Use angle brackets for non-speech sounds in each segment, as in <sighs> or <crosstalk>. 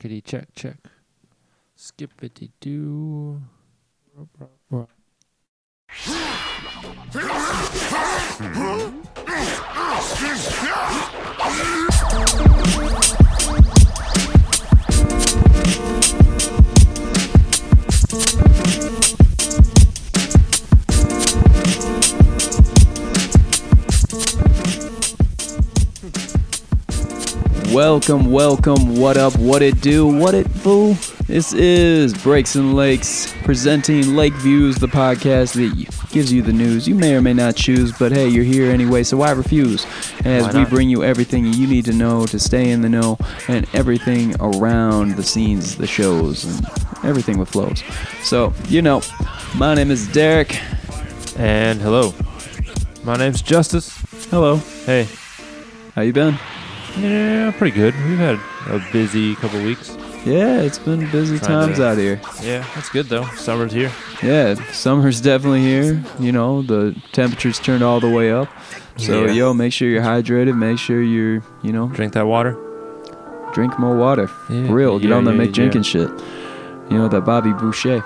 Checkity check check. Skippity doo. Welcome, welcome. What up? What it do? What it boo? This is Breaks and Lakes presenting Lake Views, the podcast that gives you the news you may or may not choose, but hey, you're here anyway, so why refuse? As Why we bring you everything you need to know to stay in the know and everything around the scenes, the shows, and everything with flows. So, you know, my name is Derek. And hello. My name's Justice. Hello. Hey. How you been? Yeah, pretty good. We've had a busy couple weeks. Yeah, it's been busy Trying times to- out here. Yeah, that's good though. Summer's here. Yeah, summer's definitely here. You know, the temperature's turned all the way up. So, Yeah. yo, make sure you're hydrated. Make sure you're, you know, Drink that water. drink more water. Yeah, For real. Get yeah, on that yeah, make drinking shit. You know, that Bobby Boucher.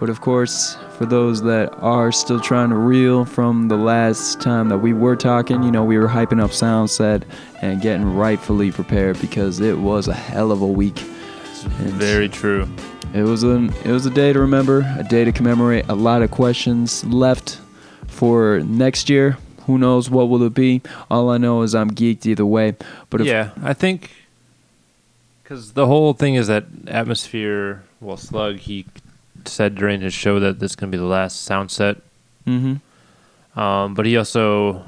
But of course, for those that are still trying to reel from the last time that we were talking, you know, we were hyping up Soundset and getting rightfully prepared because it was a hell of a week. It's- very true. It was a it was a day to remember, a day to commemorate. A lot of questions left for next year. Who knows what will it be? All I know is I'm geeked either way. But if, yeah, I think because the whole thing is that atmosphere. Well, Slug he said during his show that this is gonna be the last Soundset. hmm Um, but he also,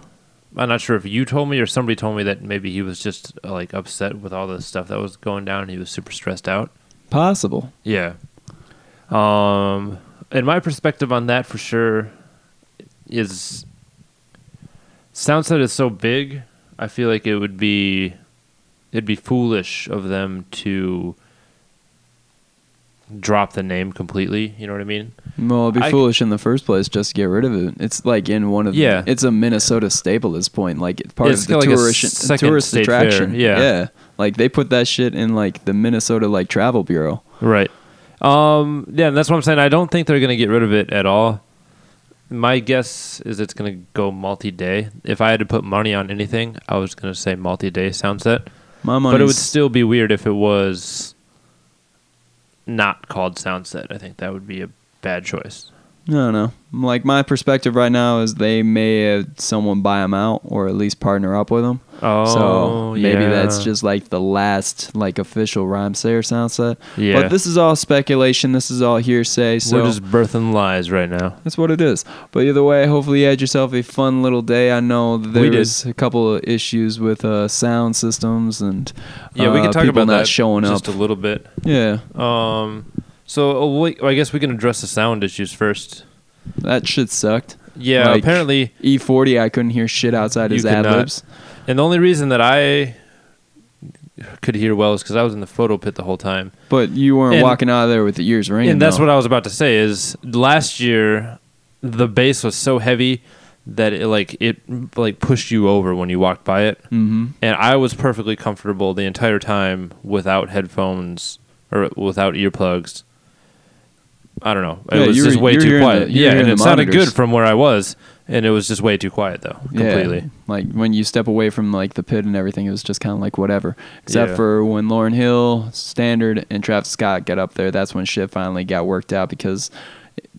I'm not sure if you told me or somebody told me that maybe he was just uh, like upset with all the stuff that was going down. He was super stressed out. possible. Yeah. Um, and my perspective on that for sure is Soundset is so big. I feel like it would be it'd be foolish of them to drop the name completely. You know what I mean? Well, it'd be I- foolish in the first place just to get rid of it. It's like in one of Yeah. it's a Minnesota staple at this point. Like it's part It's of the like tourist tourist state fair, attraction. yeah. yeah. Like they put that shit in like the Minnesota like travel bureau. Right. Um, yeah, and that's what I'm saying. I don't think they're going to get rid of it at all. My guess is it's going to go multi-day. If I had to put money on anything, I was going to say multi-day Soundset. My money. But it would still be weird if it was not called Soundset. I think that would be a bad choice. I don't know. Like my perspective right now is they may have someone buy them out or at least partner up with them. Oh, so maybe that's just like the last like official rhyme sayer Soundset. Yeah. But this is all speculation. This is all hearsay. So We're just birthing lies right now. that's what it is. But either way, hopefully you had yourself a fun little day. I know there We did. was a couple of issues with uh, sound systems and Yeah, we uh, can talk about not that showing just up. a little bit. yeah, Um, so uh, wait, I guess we can address the sound issues first. that shit sucked. Yeah, Like- apparently E40, I couldn't hear shit outside his ad libs. And the only reason that I could hear well is because I was in the photo pit the whole time. But you weren't And- walking out of there with the ears ringing. and that's though. what I was about to say is last year the bass was so heavy that it like it like pushed you over when you walked by it. Mm-hmm. And I was perfectly comfortable the entire time without headphones or without earplugs. I don't know. It Yeah, was just were- way too quiet. the- yeah, and it sounded monitors. good from where I was, and it was just way too quiet though. Completely. Yeah, like when you step away from like the pit and everything, it was just kind of like whatever. Except Yeah. for when Lauryn Hill, Standard, and Travis Scott got up there, that's when shit finally got worked out because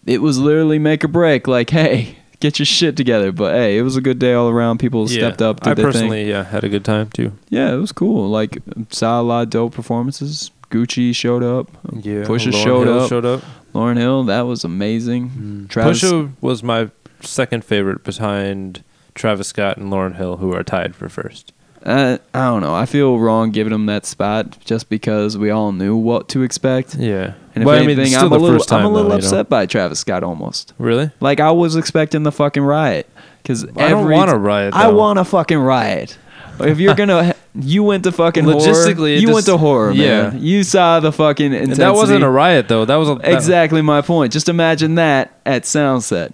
it was literally make or break. Like, hey, get your shit together. But hey, it was a good day all around. People stepped up. Did I their personally thing. yeah, had a good time too. Yeah, it was cool. Like saw a lot of dope performances. Gucci showed up. Yeah, Pusha Lauryn showed Hill up. Showed up. Lauryn Hill, that was amazing. Travis, Pusha was my second favorite behind Travis Scott and Lauryn Hill, who are tied for first. uh, I don't know. I feel wrong giving him that spot just because we all knew what to expect. Yeah, And if But, I mean, anything, I'm a little, first time, I'm a little though, you know? upset by Travis Scott almost. Really? Like I was expecting the fucking riot because I don't want a riot. I want a fucking riot. If you're <laughs> gonna, you went to fucking. Logistically, it you went to horror, yeah. man. You saw the fucking And that wasn't a riot though. That was a that- exactly my point. Just imagine that at Soundset.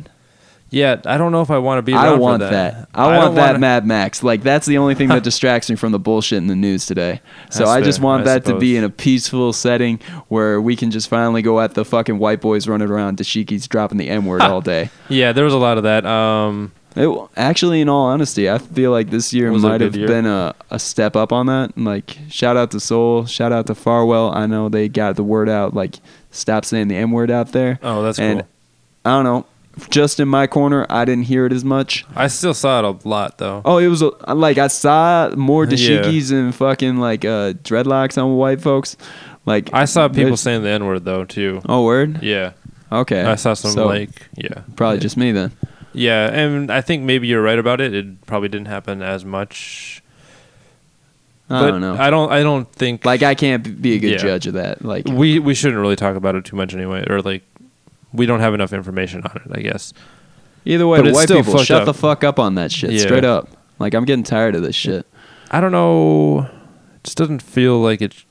Yeah, I don't know if I want to be. I want that. that. I, don't want that wanna- Mad Max. Like that's the only thing that <laughs> distracts me from the bullshit in the news today. So That's I just fair, want I that to be in a peaceful setting where we can just finally go at the fucking white boys running around Dashiki's dropping the M word all <laughs> day. Yeah, there was a lot of that. Um, It, actually, in all honesty, I feel like this year Was might have year? been a, a step up on that. Like, shout out to Soul, shout out to Farwell. I know they got the word out. Like, stop saying the M word out there. oh, that's and cool. I don't know. Just in my corner, I didn't hear it as much. I still saw it a lot though. Oh, it was a, like I saw more <laughs> Yeah. dashikis and fucking like uh, dreadlocks on white folks. Like I saw people saying the N word though too. Oh, word. Yeah, Okay. I saw some So, like yeah, probably just me then. Yeah, and I think maybe you're right about it. It probably didn't happen as much. I but don't know. I don't. I don't think like I can't be a good Yeah. judge of that. Like we we shouldn't really talk about it too much anyway, or like we don't have enough information on it. I guess. either way, but it's white still people shut up. the fuck up on that shit. Yeah. Straight up. Like I'm getting tired of this shit. I don't know. It just doesn't feel like it.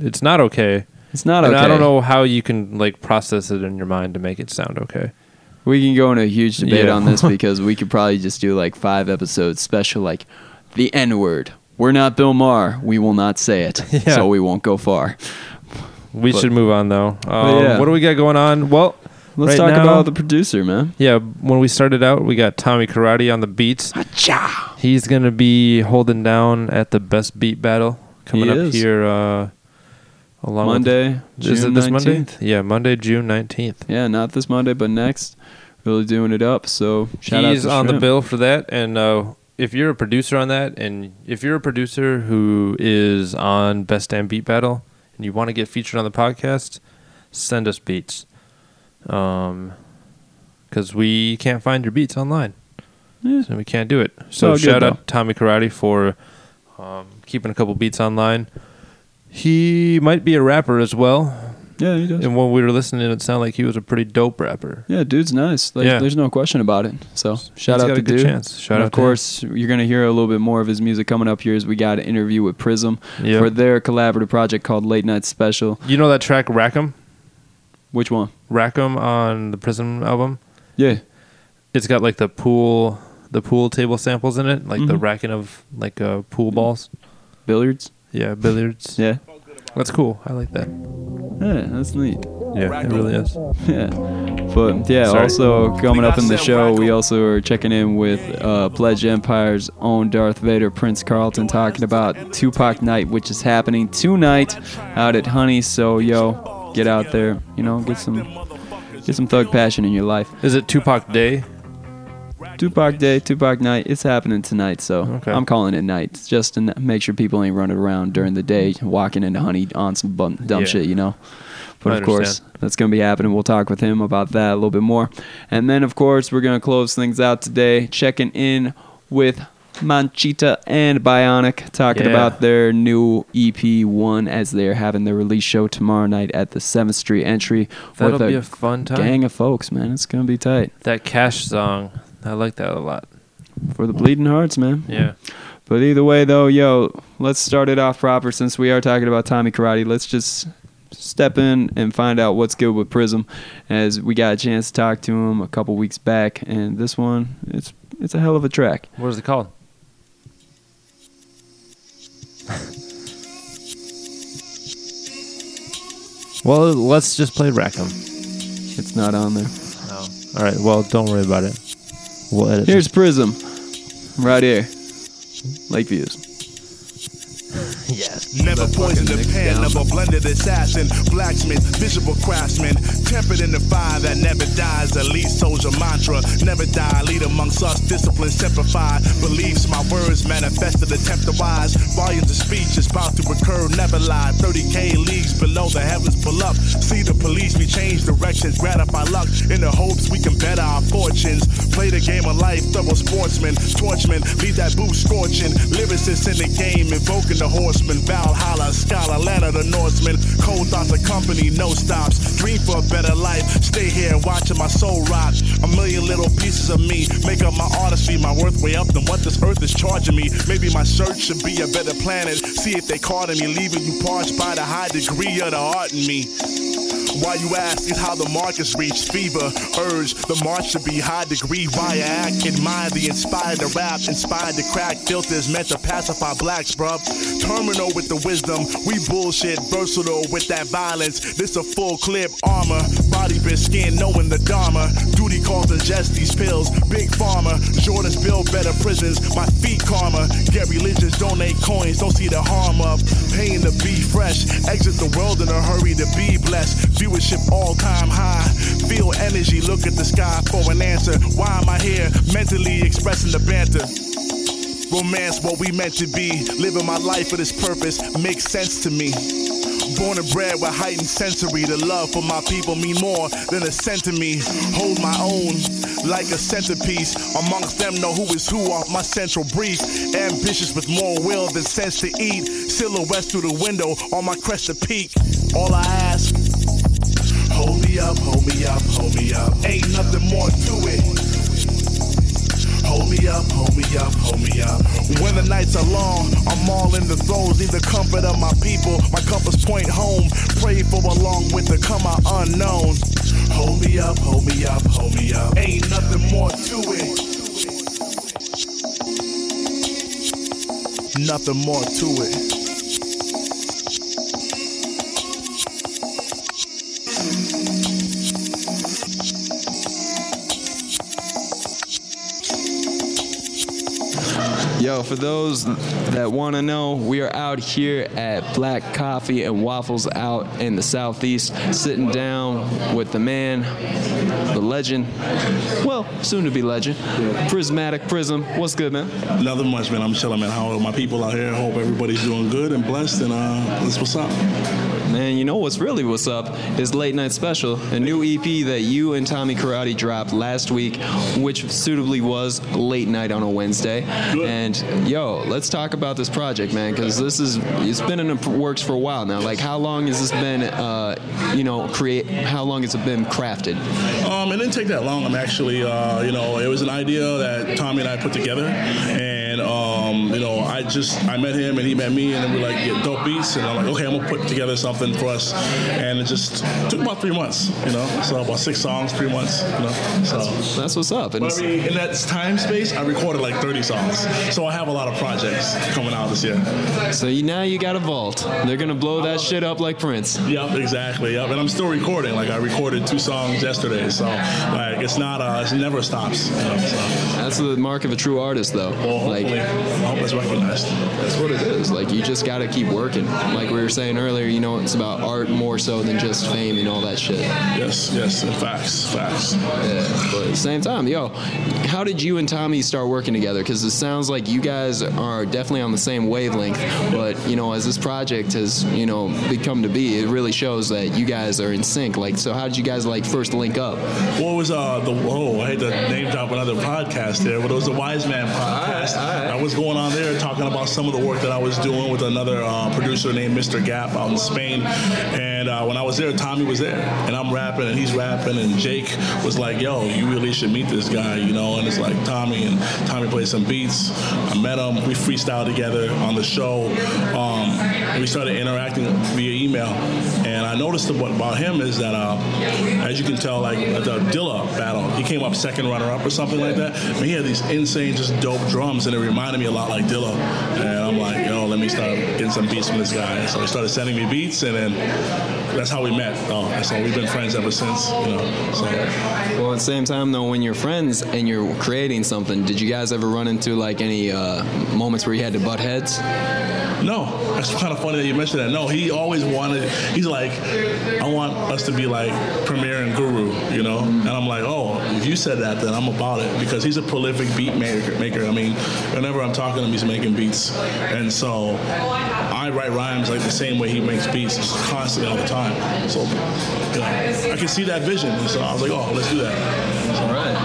It's not okay. It's not And okay. I don't know how you can like process it in your mind to make it sound okay. We can go into a huge debate Yeah. on this <laughs> because we could probably just do like five episodes special, like the N word. We're not Bill Maher. We will not say it, <laughs> Yeah. so we won't go far. We But- should move on though. Um, yeah. What do we got going on? Well, Let's Right talk now- about the producer, man. yeah. When we started out, we got Tommy Karate on the beats. He's gonna be holding down at the best beat battle coming He up is. here. Uh, along with- Monday, June is it this Monday? Yeah, Monday, June nineteenth. Yeah, not this Monday, but next. Really doing it up. So shout He's out to on the bill for that, and uh, if you're a producer on that, and if you're a producer who is on Best Damn Beat Battle, and you want to get featured on the podcast, send us beats, um, because we can't find your beats online, Yeah. so we can't do it. So shout though. out Tommy Karate for um, keeping a couple beats online. He might be a rapper as well, Yeah, he does. and when we were listening, it sounded like he was a pretty dope rapper. Yeah, dude's nice. Like, Yeah. There's no question about it. So shout He's out got to a good dude. chance. Shout and out of to him. course, you're gonna hear a little bit more of his music coming up here as we got an interview with Prism Yep. for their collaborative project called Late Night Special. You know that track Rackham? Which one? Rackham on the Prism album. Yeah. It's got like the pool, the pool table samples in it, like the Mhm. racking of like uh, pool balls. Billiards. Yeah, billiards. Yeah. That's cool. I like that. Yeah, that's neat. Yeah, it really is. <laughs> Yeah. But yeah, Sorry. also coming up in the show, we also are checking in with uh, Pledge Empire's own Darth Vader, Prince Carlton, talking about Tupac Night, which is happening tonight out at Honey. So yo, get out there, you know, get some get some thug passion in your life. Is it Tupac Day? Tupac Day, Tupac Night, it's happening tonight. So Okay. I'm calling it night, just to make sure people ain't running around during the day walking into Honey on some bum, dumb Yeah. shit, you know. But I of course, that's going to be happening. We'll talk with him about that a little bit more. And then, of course, we're going to close things out today, checking in with Manchita and Bionic, talking Yeah. about their new EP1 as they're having their release show tomorrow night at the 7th Street entry That'll with be a a fun time. gang of folks, man. It's going to be tight. That Cash song, I like that a lot. For the Bleeding Hearts, man. Yeah. But either way, though, yo, let's start it off proper since we are talking about Tommy Karate. Let's just step in and find out what's good with Prism, as we got a chance to talk to him a couple weeks back, and this one, it's it's a hell of a track. What is it called? <laughs> well, let's just play Rackham. It's not on there. Oh. All right. Well, don't worry about it. We'll. Here's Prism, right here. Lakeviews. Yes. Never poisoned the pen of a blended assassin, blacksmith, visible craftsman, tempered in the fire that never dies. Elite soldier mantra, never die. Lead amongst us, discipline simplified. Beliefs, my words manifested, attempt to wise. Volumes of speech is about to recur, never lie. 30k leagues below the heavens pull up. See the police, we change directions, gratify luck in the hopes we can better our fortunes. Play the game of life, thorough sportsman, torchman, leave that boot scorching. Lyricists in the game, invoking the horseman, Valhalla, scholar, of the Norseman. Cold thoughts of company, no stops. Dream for a better life, stay here watching my soul rock. A million little pieces of me make up my artistry, my worth way up than what this earth is charging me. Maybe my search should be a better planet. See if they caught me, leaving you parched by the high degree of the art in me. Why you ask is how the markets reach fever. Urge the march to be high degree via act. Admire the inspired to rap, inspired to crack filters meant to pacify blacks, bruv. Terminal with the wisdom, we bullshit, versatile with that violence. This a full clip armor, body bit skin, knowing the Dharma. Duty calls ingest these pills. Big Pharma, Jordan's build better prisons. My feet karma. Get religions, donate coins, don't see the harm of paying to be fresh. Exit the world in a hurry to be blessed. Viewership all time high. Feel energy, look at the sky for an answer. Why am I here? Mentally expressing the banter. Romance, what we meant to be. Living my life for this purpose makes sense to me. Born and bred with heightened sensory. The love for my people mean more than a cent to me. Hold my own like a centerpiece. Amongst them, know who is who off my central brief. Ambitious with more will than sense to eat. Silhouettes through the window on my crest to peak. All I ask, hold me up, hold me up, hold me up. Ain't nothing more to it. Hold me up, hold me up, hold me up. When the nights are long, I'm all in the throes. Need the comfort of my people. My compass point home. Pray for along with the come out unknown. Hold me up, hold me up, hold me up. Ain't nothing more to it. Nothing more to it. For those that want to know, we are out here at Black Coffee and Waffles out in the southeast, sitting down with the man, the legend, well, soon to be legend, Prismatic Prism. What's good, man? Nothing much, man. I'm chilling, man. How are my people out here? I hope everybody's doing good and blessed, and uh, that's what's up. Man, you know what's really what's up is Late Night Special, a new EP that you and Tommy Karate dropped last week, which suitably was Late Night on a Wednesday. Good. And yo, let's talk about this project, man, because this is it's been in the works for a while now. Like, how long has this been, uh, you know, create? How long has it been crafted? Um, it didn't take that long. I'm actually, uh, you know, it was an idea that Tommy and I put together, and um, you know, I just I met him and he met me, and then we like get dope beats, and I'm like, okay, I'm gonna put together something for us, and it just took about three months, you know, so about six songs, three months, you know, so. That's what's up. And I mean, in that time space, I recorded like 30 songs, so I have a lot of projects coming out this year. so you, now you got a vault. They're gonna blow that shit up like Prince. Yep, exactly. Yep, and I'm still recording. Like I recorded two songs yesterday, so like it's not, uh, it never stops. You know, so. That's the mark of a true artist, though. Well, like. hopefully, I hope it's recognized. That's what it is. Like you just got to keep working. Like we were saying earlier, you know, it's about art more so than just fame and all that shit. Yes, yes, and facts, facts. Yeah. But at the same time, yo, how did you and Tommy start working together? Because it sounds like you guys are definitely on the same wavelength. But you know, as this project has you know become to be, it really shows that you guys are in sync. Like, so how did you guys like first link up? What was uh the oh I hate to name drop another podcast there, but it was the Wise Man podcast. all right. I was going on there talking about some of the work that I was doing with another uh, producer named Mr. Gap out in Spain. And uh, when I was there, Tommy was there, and I'm rapping and he's rapping, and Jake was like, "Yo, you really should meet this guy," you know. And it's like Tommy and Tommy played some beats. I met him. We freestyled together on the show. Um, we started interacting via email. I noticed about him is that, uh, as you can tell, like the Dilla battle, he came up second runner up or something like that. But he had these insane, just dope drums, and it reminded me a lot like Dilla. And I'm like, let me start getting some beats from this guy. So he started sending me beats, and then that's how we met. Oh, so we've been friends ever since. You know, so. Well, at the same time, though, when you're friends and you're creating something, did you guys ever run into like any uh, moments where you had to butt heads? No, that's kind of funny that you mentioned that. No, he always wanted. He's like, I want us to be like Premier and Guru, you know. And I'm like, oh, if you said that, then I'm about it because he's a prolific beat maker. Maker. I mean, whenever I'm talking to him, he's making beats, and so I write rhymes like the same way he makes beats, just constantly all the time. So, I can see that vision. So I was like, oh, let's do that.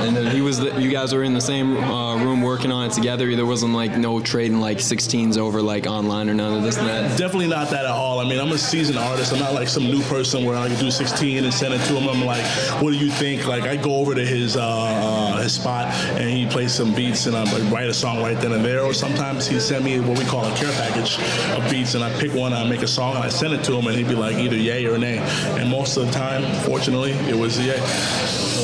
And then he was, the, you guys were in the same uh, room working on it together. There wasn't like no trading like 16s over like online or none of this and that. Definitely not that at all. I mean, I'm a seasoned artist. I'm not like some new person where I can do 16 and send it to him. I'm like, what do you think? Like, I go over to his uh, uh, his spot and he plays some beats and I like, write a song right then and there. Or sometimes he send me what we call a care package of beats and I pick one, I make a song and I send it to him and he'd be like either yay or nay. And most of the time, fortunately, it was yay.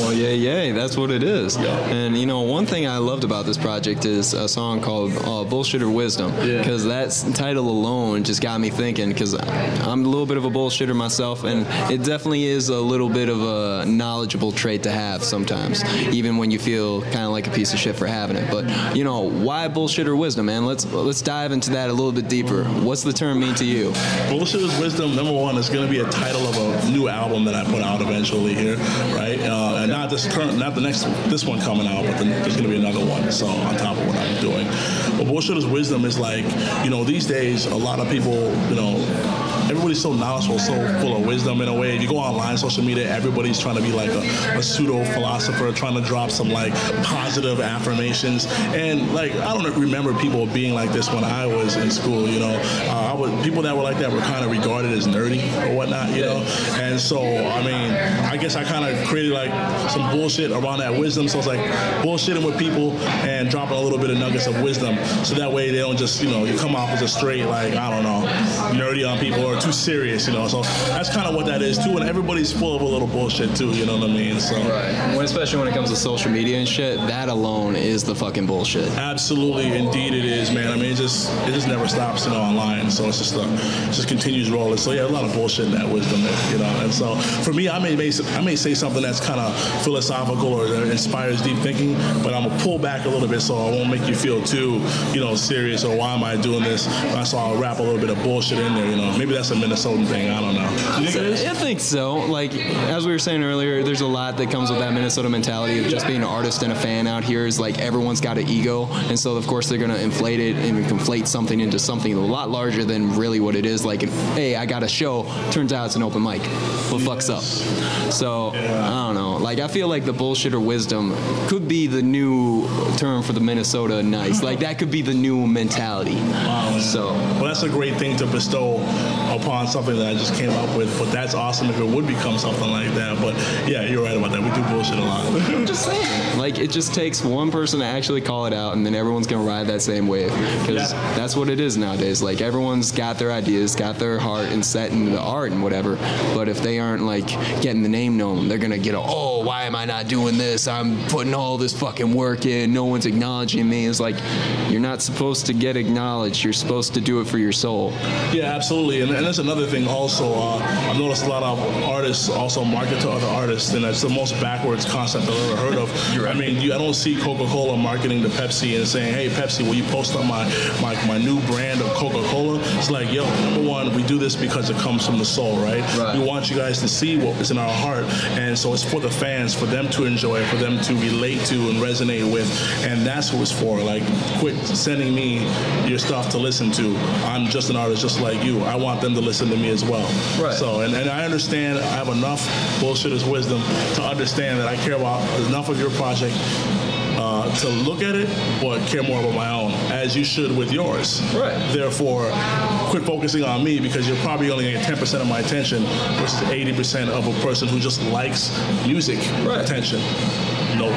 Well, yay, yay, that's what it is. And you know, one thing I loved about this project is a song called uh, "Bullshit or Wisdom," Yeah. because that title alone just got me thinking. Because I'm a little bit of a bullshitter myself, and it definitely is a little bit of a knowledgeable trait to have sometimes, even when you feel kind of like a piece of shit for having it. But you know, why bullshitter wisdom, man? Let's let's dive into that a little bit deeper. What's the term mean to you? Bullshitter Wisdom, number one, is going to be a title of a new album that I put out eventually here, right? Uh, and not this current, not the next, this one coming out, but then there's going to be another one. So on top of what I'm doing. But Bullshit is Wisdom is like, you know, these days, a lot of people, you know, everybody's so knowledgeable, so full of wisdom in a way. If you go online, social media, everybody's trying to be like a, a pseudo philosopher, trying to drop some like positive affirmations. And like, I don't remember people being like this when I was in school. You know, uh, I people that were like that were kind of regarded as nerdy or whatnot. You know, and so I mean, I guess I kind of created like some bullshit around that wisdom. So it's like bullshitting with people and dropping a little bit of nuggets of wisdom, so that way they don't just you know you come off as a straight like I don't know nerdy on people or too serious. You know, so that's kind of what that is too. And everybody's full of a little bullshit too. You know what I mean? So. Right. When, especially when it comes to social media and shit, that alone is the fucking bullshit. Absolutely, indeed, it is, man. I mean, it just it just never stops, you know, online. So it's just uh, it just continues rolling. So yeah, a lot of bullshit in that wisdom, you know. And so for me, I may may I may say something that's kind of philosophical or that inspires deep thinking, but I'm gonna pull back a little bit so I won't make you feel too, you know, serious or why am I doing this? So I'll wrap a little bit of bullshit in there, you know. Maybe that's a Minnesotan thing. I don't know. You think? I think so. Like as we were saying earlier, there's a lot that comes with that Minnesota mentality of just being an artist and a fan out here. Is like everyone's got an ego, and so of course they're gonna inflate it and conflate something into something a lot larger than really what it is. Like, hey, I got a show. Turns out it's an open mic. What fucks up? So I don't know. Like I feel like the bullshit or wisdom could be the new term for the Minnesota nice. Like that could be the new mentality. So Well, that's a great thing to bestow upon something that I just came up with. But that's awesome if it would become something like that. But yeah, you're right about that. We do bullshit a lot. <laughs> I'm just saying. Like it just takes one person to actually call it out, and then everyone's gonna ride that same wave. Because Yeah. that's what it is nowadays. Like everyone's got their ideas, got their heart, and set into the art and whatever. But if they aren't like getting the name known, they're gonna get a oh, why am I not doing this? I'm putting all this fucking work in. No one's acknowledging me. It's like you're not supposed to get acknowledged. You're supposed to do it for your soul. Yeah, absolutely. And, and that's another thing also. Uh, I've noticed a lot of artists also market to other artists, and that's the most backwards concept I've ever heard of. <laughs> I mean, you, I don't see Coca-Cola marketing to Pepsi and saying, hey, Pepsi, will you post on my, my, my new brand of Coca-Cola? It's like, yo, number one, we do this because it comes from the soul, right? Right. We want you guys to see what is in our heart. And so it's for the fans, for them to enjoy, for them to relate to and resonate with. And that's what it's for. Like, quit sending me your stuff to listen to. I'm just an artist just like you. I want them to listen to me as well. Right. So, and, and I understand, I have enough bullshitters wisdom to understand that I care about enough of your project uh, to look at it, but care more about my own, as you should with yours. Right. Therefore, quit focusing on me because you're probably only getting 10% of my attention versus 80% of a person who just likes music Right. attention. Nope.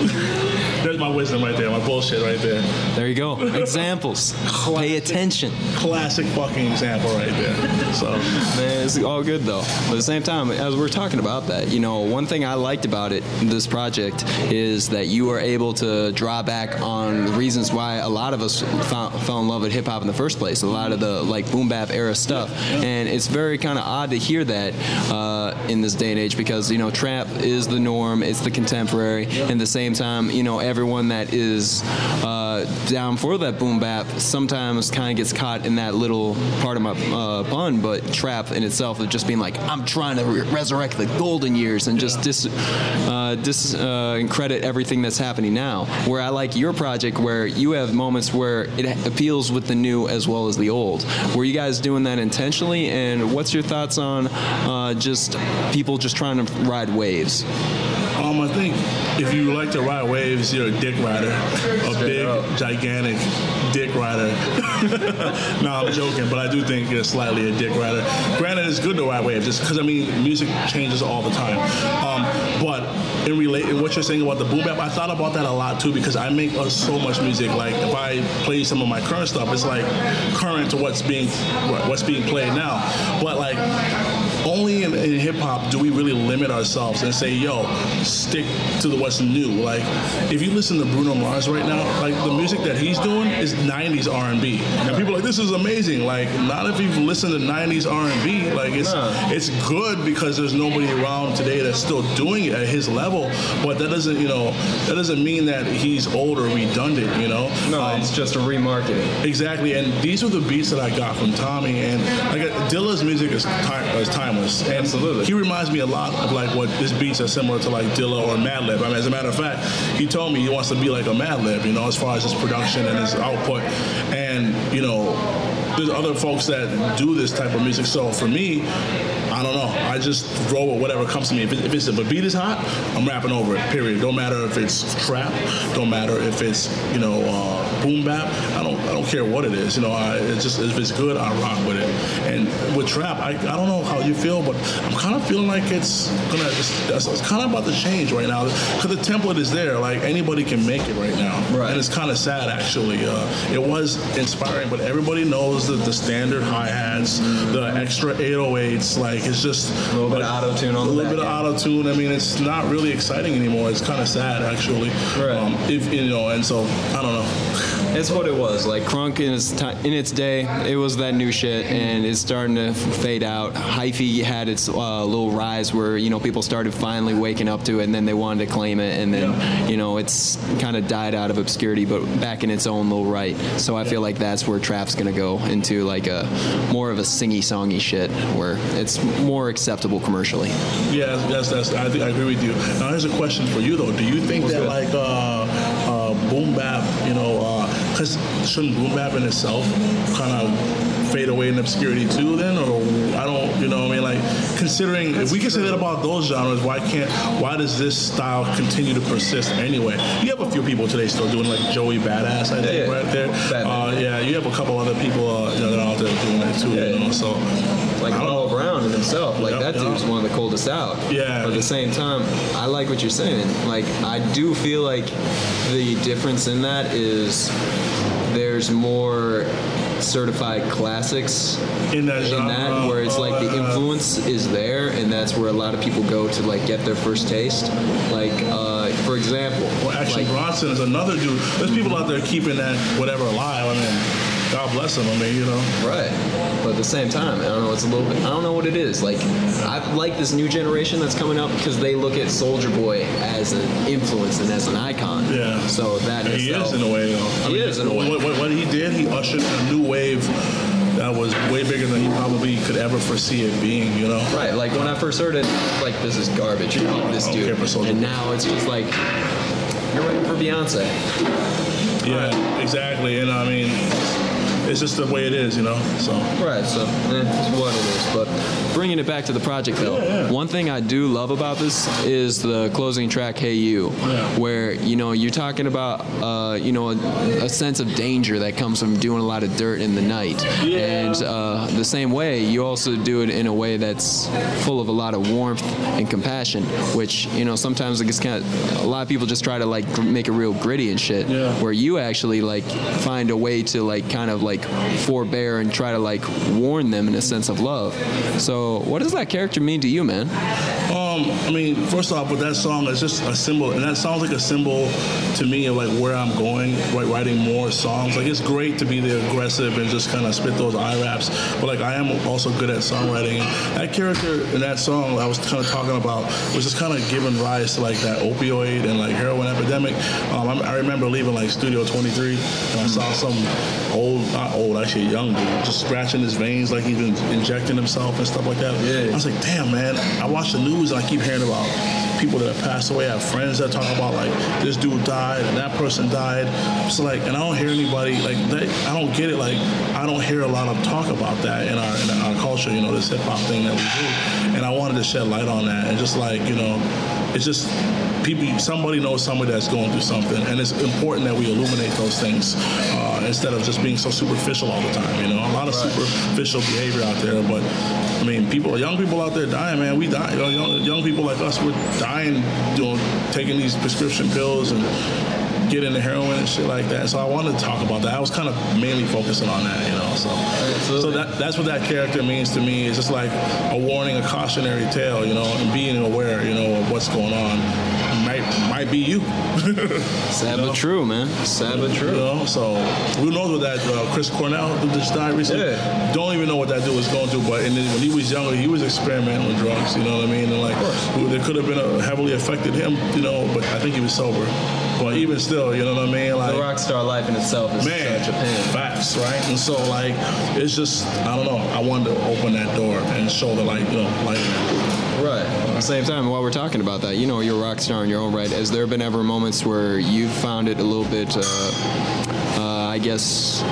<laughs> There's my wisdom right there, my bullshit right there. There you go. Examples. Pay attention. Classic fucking example right there. So, Man, it's all good though. But at the same time, as we're talking about that, you know, one thing I liked about it, this project, is that you are able to draw back on the reasons why a lot of us found, fell in love with hip hop in the first place. A lot of the like boom bap era stuff, and it's very kind of odd to hear that uh, in this day and age because you know trap is the norm, it's the contemporary, and at the same time, you know, everyone that is uh, down for that boom bap sometimes kind of gets caught in that little part of my uh, pun, but trap in itself of just being like, I'm trying to re- resurrect the golden years and just dis, uh, dis uh, credit everything that's happening now. Where I like your project where you have moments where it appeals with the new as well as the old. Were you guys doing that intentionally? And what's your thoughts on uh, just people just trying to ride waves? I think if you like to ride waves, you're a dick rider, a big, up. gigantic dick rider. <laughs> no, I'm joking, but I do think you're slightly a dick rider. Granted, it's good to ride waves, just because I mean, music changes all the time. Um, but in relate, what you're saying about the boom bap, I thought about that a lot too because I make uh, so much music. Like if I play some of my current stuff, it's like current to what's being what- what's being played now. But like only in, in hip hop do we really limit ourselves and say, yo, stick to the what's new. Like, if you listen to Bruno Mars right now, like the music that he's doing is '90s R&B, and people are like, this is amazing. Like, not if you've listened to '90s R&B. Like, it's it's good because there's nobody around today that's still doing it at his level. But that doesn't, you know, that doesn't mean that he's old or redundant. You know, No, Um, it's just a remarketing. Exactly, and these are the beats that I got from Tommy, and like Dilla's music is, time, is timeless. And Absolutely. he reminds me a lot of like what his beats are similar to like Dilla or Madlib. I mean, as a matter of fact, he told me he wants to be like a Madlib, you know, as far as his production and his output, and you know. There's other folks that do this type of music. So for me, I don't know. I just roll with whatever comes to me. If, it, if, it's, if a beat is hot, I'm rapping over it. Period. Don't matter if it's trap. Don't matter if it's you know uh, boom bap. I don't care what it is. You know, I, it's just if it's good, I rock with it. And with trap, I, I don't know how you feel, but I'm kind of feeling like it's gonna it's, it's kind of about to change right now because the template is there. Like anybody can make it right now, Right. and it's kind of sad actually. Uh, it was inspiring, but everybody knows that the standard hi hats, the extra 808s. Like it's just A little bit of auto-tune on a little bit of auto tune. I mean, it's not really exciting anymore. It's kind of sad actually. Right. Um, if you know, and so I don't know. It's what it was. Like crunk in its ti in its day, it was that new shit, and it's starting to fade out. Hyphy had its uh, little rise where you know people started finally waking up to it, and then they wanted to claim it, and then Yeah. you know it's kind of died out of obscurity, but back in its own little right. So I feel like that's where trap's gonna go into like a more of a singy songy shit, where it's more acceptable commercially. Yeah, that's that's. I think I agree with you. Now here's a question for you though. Do you think that like uh, uh, boom bap, you know, because shouldn't boom bap in itself kind of fade away in obscurity too? Then, or I don't, you know, what I mean, like considering if we can say that about those genres, why can't? Why does this style continue to persist anyway? You have a few people today still doing like Joey Badass, I think, Yeah, right there. Uh, yeah, you have a couple other people uh, you know, that are out there doing it too. Yeah. You know, so like Paul Brown in himself. Like Yep, that yep. dude's one of the coldest out. Yeah. But at the same time, I like what you're saying. Like I do feel like the difference in that is there's more certified classics In that in that genre, where it's like the uh, influence is there and that's where a lot of people go to like get their first taste like uh, for example Well, Action like, Bronson is another dude. There's people out there keeping that whatever alive. I mean, God bless them. I mean, you know. Right. At the same time, I don't know, it's a little bit, I don't know what it is. Like, I like this new generation that's coming up because they look at Soulja Boy as an influence and as an icon. Yeah. So that And he is in a way, though. He is in a way. What, what, what he did, he ushered in a new wave that was way bigger than he probably could ever foresee it being. You know. Right. Like, when I first heard it, like, this is garbage. Fuck this I don't dude. care for Soulja And now it's just like, you're writing for Beyonce. Yeah. Exactly. And I mean, it's just the way it is. You know. So. Right, so eh, it's what it is. But bringing it back to the project, though, Yeah, yeah. one thing I do love about this is the closing track, "Hey You," Yeah. where you know you're talking about uh, you know a, a sense of danger that comes from doing a lot of dirt in the night, and uh, the same way you also do it in a way that's full of a lot of warmth and compassion, which you know sometimes it gets kind of a lot of people just try to like make it real gritty and shit, Yeah. where you actually like find a way to like kind of like forbear and try to like warn them in a sense of love. So, what does that character mean to you, man? Um, I mean, first off, with that song, it's just a symbol, and that sounds like a symbol to me of like where I'm going, writing more songs. Like it's great to be the aggressive and just kind of spit those eye raps, but like I am also good at songwriting. That character in that song I was kind of talking about was just kind of giving rise to like that opioid and like heroin epidemic. Um, I remember leaving like Studio 23 and I saw some old, not old, actually a young dude, just scratching his veins like he's been injecting himself and stuff like that. Yeah. I was like, damn, man. I watch the news and I keep hearing about people that have passed away. I have friends that talk about like this dude died and that person died. So like, and I don't hear anybody like that. I don't get it. Like I don't hear a lot of talk about that in our in our culture. You know, this hip hop thing that we do. And I wanted to shed light on that and just like you know, it's just people. Somebody knows somebody that's going through something, and it's important that we illuminate those things uh, instead of just being so superficial all the time. You know, a lot of superficial behavior out there, but I mean, people, young people out there dying, man. We die. You know, young, young people like us, we're dying, know, taking these prescription pills and get into heroin and shit like that. So I wanted to talk about that. I was kind of mainly focusing on that, you know. So, so that that's what that character means to me. It's just like a warning, a cautionary tale, you know, and being aware, you know, of what's going on. Might be you. <laughs> Sad but true, man. Sad but You true. know, so who knows what that uh, Chris Cornell just died recently? Yeah. Don't even know what that dude was going through. But and then when he was younger, he was experimenting with drugs. You know what I mean? And like, there could have been a heavily affected him. You know, but I think he was sober. But even still, you know what I mean? Like, The rock star life in itself is man, such a pain. facts, right? And so like, it's just I don't know. I wanted to open that door and show the light, you know, light. Right. The same time, while we're talking about that, you know, you're a rock star in your own right. Has there been ever moments where you've found it a little bit, uh, uh, I guess,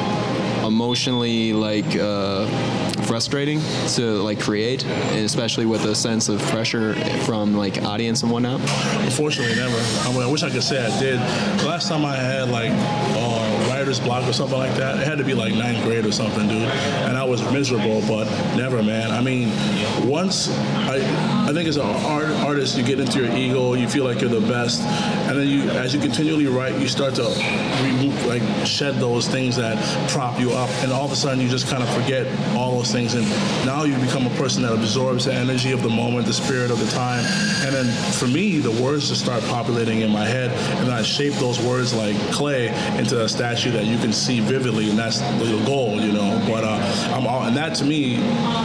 emotionally like uh, frustrating to like create, especially with a sense of pressure from like audience and whatnot? Unfortunately, never. I, mean, I wish I could say I did. The last time I had like uh, writer's block or something like that, it had to be like ninth grade or something, dude. And I was miserable, but never, man. I mean, once I, I think as an art, artist, you get into your ego, you feel like you're the best, and then you, as you continually write, you start to remove, like, shed those things that prop you up, and all of a sudden you just kind of forget all those things, and now you become a person that absorbs the energy of the moment, the spirit of the time, and then for me, the words just start populating in my head, and I shape those words like clay into a statue that you can see vividly, and that's the goal, you know. But uh, I'm all, and that to me,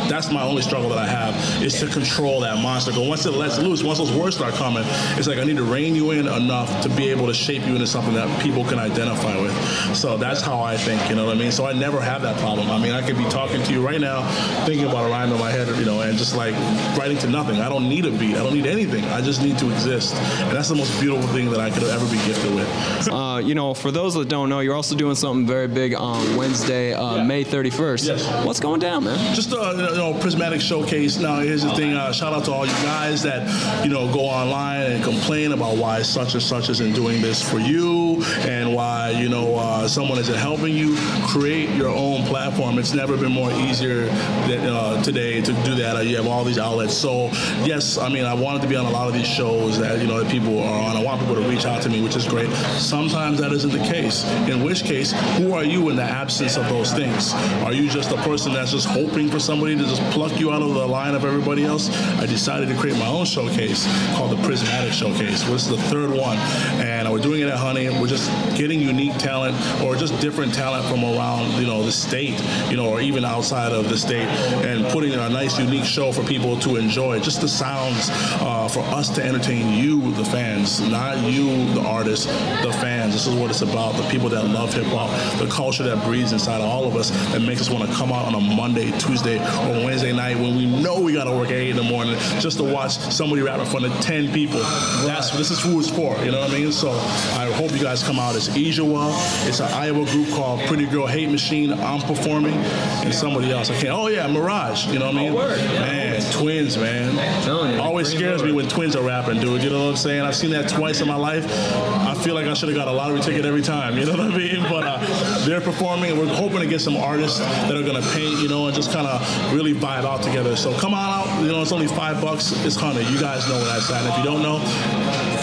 that's my only struggle that I have is to control that monster. Because once it lets loose, once those words start coming, it's like I need to rein you in enough to be able to shape you into something that people can identify with. So that's how I think, you know what I mean? So I never have that problem. I mean, I could be talking to you right now, thinking about a rhyme in my head, you know, and just like writing to nothing. I don't need a beat. I don't need anything. I just need to exist. And that's the most beautiful thing that I could ever be gifted with. Uh, you know, for those that don't know, you're also doing something very big on Wednesday, uh, Yeah. May 31st. Yes. What's going down, man? just a you know prismatic showcase. Now here's the thing. Uh, shout out to all you guys that you know go online and complain about why such and such isn't doing this for you and why you know uh, someone isn't helping you create your own platform. It's never been more easier than uh, today to do that. Uh, you have all these outlets. So yes, I mean I wanted to be on a lot of these shows that you know that people are on. I want people to reach out to me, which is great. Sometimes that isn't the case. In which case, who are you in the absence of those things? Are you just a person that's just hoping for somebody to just pluck you out of the line of everybody else? I decided to create my own showcase called the Prismatic Showcase. This is the third one, and we're doing it at Honey. We're just getting unique talent or just different talent from around you know the state, you know, or even outside of the state, and putting in a nice unique show for people to enjoy. Just the sounds uh, for us to entertain you, the fans, not you, the artists, the fans. This is what it's about. The people that love hip hop, the culture that breathes inside of all of us, that makes us want to come out on a Monday, Tuesday, or Wednesday night when we know we got to work at eight in the morning just to watch somebody rap in front of ten people. That's this is who it's for. You know what I mean? So I hope you guys come out. It's Ijawa. It's an Iowa group called Pretty Girl Hate Machine. I'm performing, and somebody else. I can't. Oh yeah, Mirage. You know what I mean? Man, twins, man. You, Always scares me when twins are rapping, dude. You know what I'm saying? I've seen that twice in my life. I feel like I should have got a lottery ticket every time. You know what I mean? <laughs> But uh, they're performing, and we're hoping to get some artists that are gonna paint, you know, and just kind of really vibe out together. So come on out. You know, it's only five bucks. It's honey. You guys know where that's at. And if you don't know,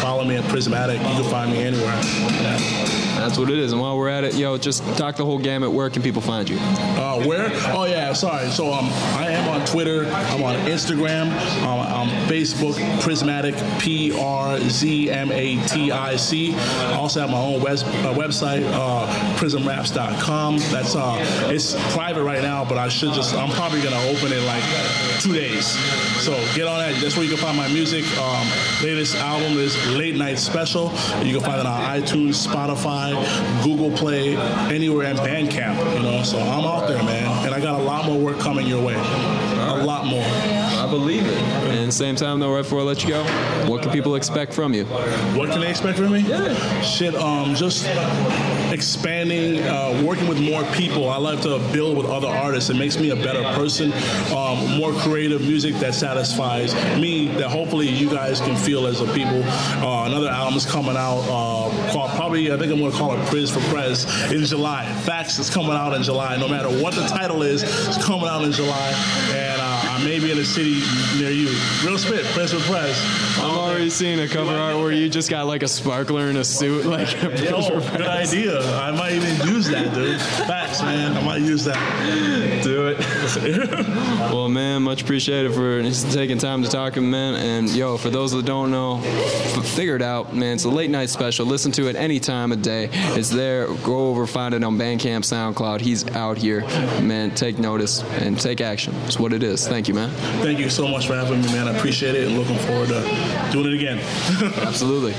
follow me at Prismatic. You can find me anywhere. That's what it is. And while we're at it, yo, just talk the whole gamut. Where can people find you? Uh, where? Oh yeah, sorry. So um, I am on Twitter. I'm on Instagram. Um, I'm Facebook. Prismatic. P R Z M A T I C. Also have my own web, uh, website, uh, prismraps.com. That's uh, it's private right now, but I should just. I'm probably gonna open it like two days. So get on that. That's where you can find my music. Um, latest album is Late Night Special. You can find it on iTunes, Spotify, Google Play, anywhere, and Bandcamp. You know, so I'm out there, man, and I got a lot more work coming your way. A lot more. I believe it. And same time though, right before I let you go, what can people expect from you? What can they expect from me? Yeah. Shit, um, just expanding, uh, working with more people. I like to build with other artists. It makes me a better person. Um, more creative music that satisfies me. That hopefully you guys can feel as a people. Uh, another album is coming out uh, called probably I think I'm gonna call it Priz for Prez in July. Facts is coming out in July. No matter what the title is, it's coming out in July. And uh, I may be in a city near you. Real spit, Priz for Prez. I'm already seeing a cover art where you just got like a sparkler in a suit, like. A Yo, good idea. I might even use that, dude. Facts, man. Use that. Do it. <laughs> well, man, much appreciated for taking time to talk, man. And yo, for those that don't know, figure it out, man. It's a late night special. Listen to it any time of day. It's there. Go over, find it on Bandcamp, SoundCloud. He's out here, man. Take notice and take action. It's what it is. Thank you, man. Thank you so much for having me, man. I appreciate it and looking forward to doing it again. <laughs> Absolutely.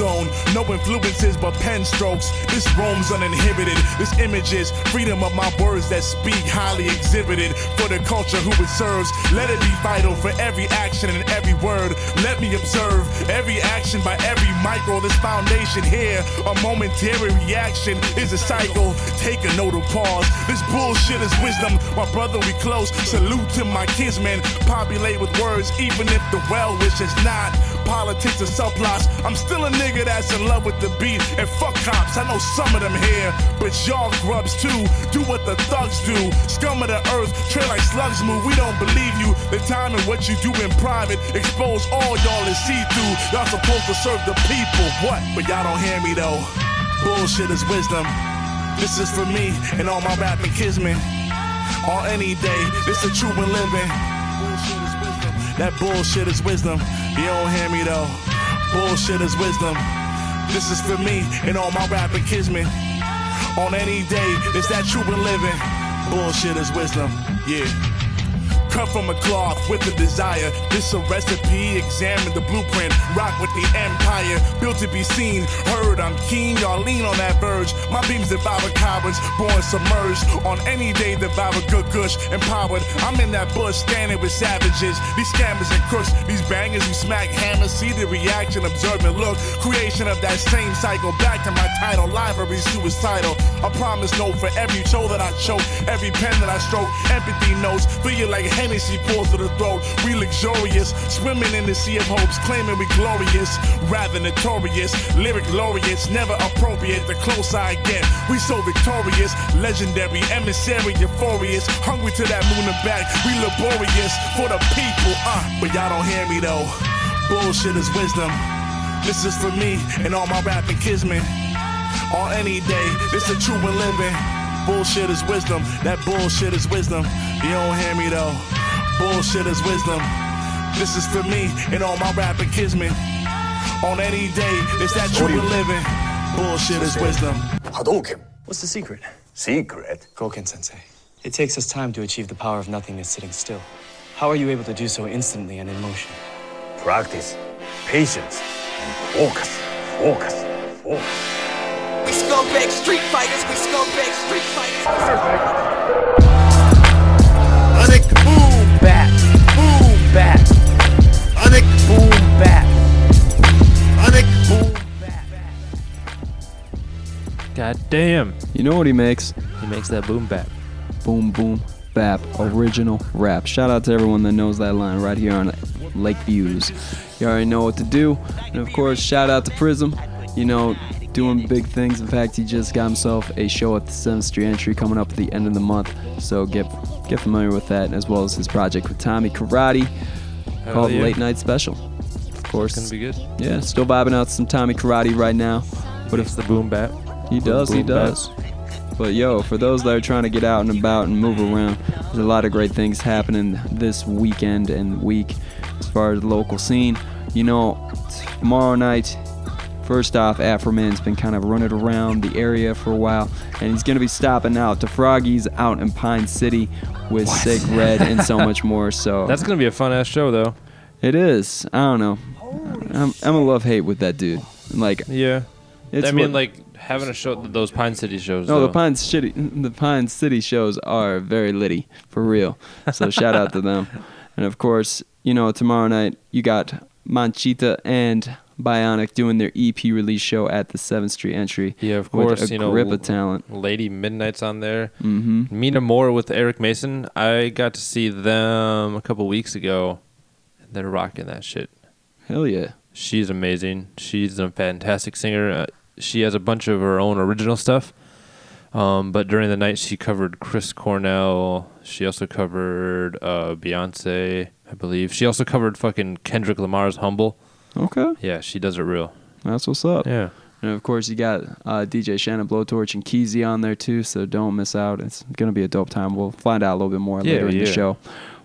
Ozone. No influences but pen strokes. This roam's uninhibited. This image is freedom of my words that speak, highly exhibited for the culture who it serves. Let it be vital for every action and every word. Let me observe every action by every micro. This foundation here, a momentary reaction is a cycle. Take a note of pause. This bullshit is wisdom. My brother, we close. Salute to my kinsmen. Populate with words, even if the well wish is not. Politics and subplots. I'm still a nigga that's in love with the beat. And fuck cops, I know some of them here. But y'all grubs too. Do what the thugs do. Scum of the earth, trail like slugs move. We don't believe you. The time and what you do in private. Expose all y'all is see through. Y'all supposed to serve the people. What? But y'all don't hear me though. Bullshit is wisdom. This is for me and all my rapping kismen. On any day, this is true and living. That bullshit is wisdom. You don't hear me though. Bullshit is wisdom. This is for me and all my rapping kismen. On any day, it's that true living. Bullshit is wisdom. Yeah. Cut from a cloth with a desire. This a recipe. Examine the blueprint. Rock with the empire. Built to be seen. Heard I'm keen. Y'all lean on that verge. My beams devour cowards. Born submerged. On any day, devour good gush. Empowered. I'm in that bush standing with savages. These scammers and crooks. These bangers who smack hammers. See the reaction. Observe and look. Creation of that same cycle. Back to my title. Library suicidal. A promise note for every show that I choke. Every pen that I stroke. Empathy notes. Feel you like Hennessy pours to the throat. We luxurious, swimming in the sea of hopes, claiming we glorious, rather notorious. Lyric laureates, never appropriate. The closer I get, we so victorious, legendary, emissary, euphorious, hungry to that moon and back. We laborious for the people, uh. But y'all don't hear me though. Bullshit is wisdom. This is for me and all my rapping kismen. On any day, this is true and living. Bullshit is wisdom. That bullshit is wisdom. You don't hear me though. Bullshit is wisdom. This is for me and all my rapping kismen. On any day, it's that true and living. Bullshit is wisdom. Hadouken. What's the secret? Secret? Gouken sensei. It takes us time to achieve the power of nothingness sitting still. How are you able to do so instantly and in motion? Practice, patience, and focus. Focus. Focus. We scumbag street fighters, we scumbag street fighters. Anik boom Bat, boom bat, Anik boom, bat. Anik boom. God damn. You know what he makes? He makes that boom bap. Boom Boom Bap original rap. Shout out to everyone that knows that line right here on Lake Views. You already know what to do. And of course, shout out to Prism. You know, doing big things. In fact, he just got himself a show at the 7th Street Entry coming up at the end of the month. So get get familiar with that as well as his project with Tommy Karate Hell called. Late Night Special. Of course. It's gonna be good. Yeah, still vibing out some Tommy Karate right now. But if the boom bap, He does, he does. But yo, for those that are trying to get out and about and move around, there's a lot of great things happening this weekend and week as far as the local scene. You know, tomorrow night First off, Afroman's been kind of running around the area for a while, and he's going to be stopping out to Froggy's out in Pine City with Sig Red and so <laughs> much more. So That's gonna be a fun ass show though. it is. I don't know. I'm, I'm a love hate with that dude. Like, Yeah. it's I mean, what- like having a show, those Pine City shows. No, the. Pine City, the Pine City shows are very litty for real. So shout out to them. <laughs> And of course, you know tomorrow night you got Manchita and Bionic doing their EP release show at the Seventh Street Entry. Yeah, of course. you know, grip of talent. Lady Midnight's on there. Mm-hmm. Mina Moore with Eric Mason. I got to see them a couple weeks ago. They're rocking that shit. Hell yeah. She's amazing. She's a fantastic singer. Uh, she has a bunch of her own original stuff. Um, but during the night, she covered Chris Cornell. She also covered uh, Beyonce, I believe. She also covered fucking Kendrick Lamar's "Humble." Okay, Yeah, she does it real. that's what's up. Yeah. And of course, you got uh, DJ Shannon Blowtorch and Keezy on there too, so don't miss out. It's gonna be a dope time. We'll find out a little bit more Yeah, later in the show.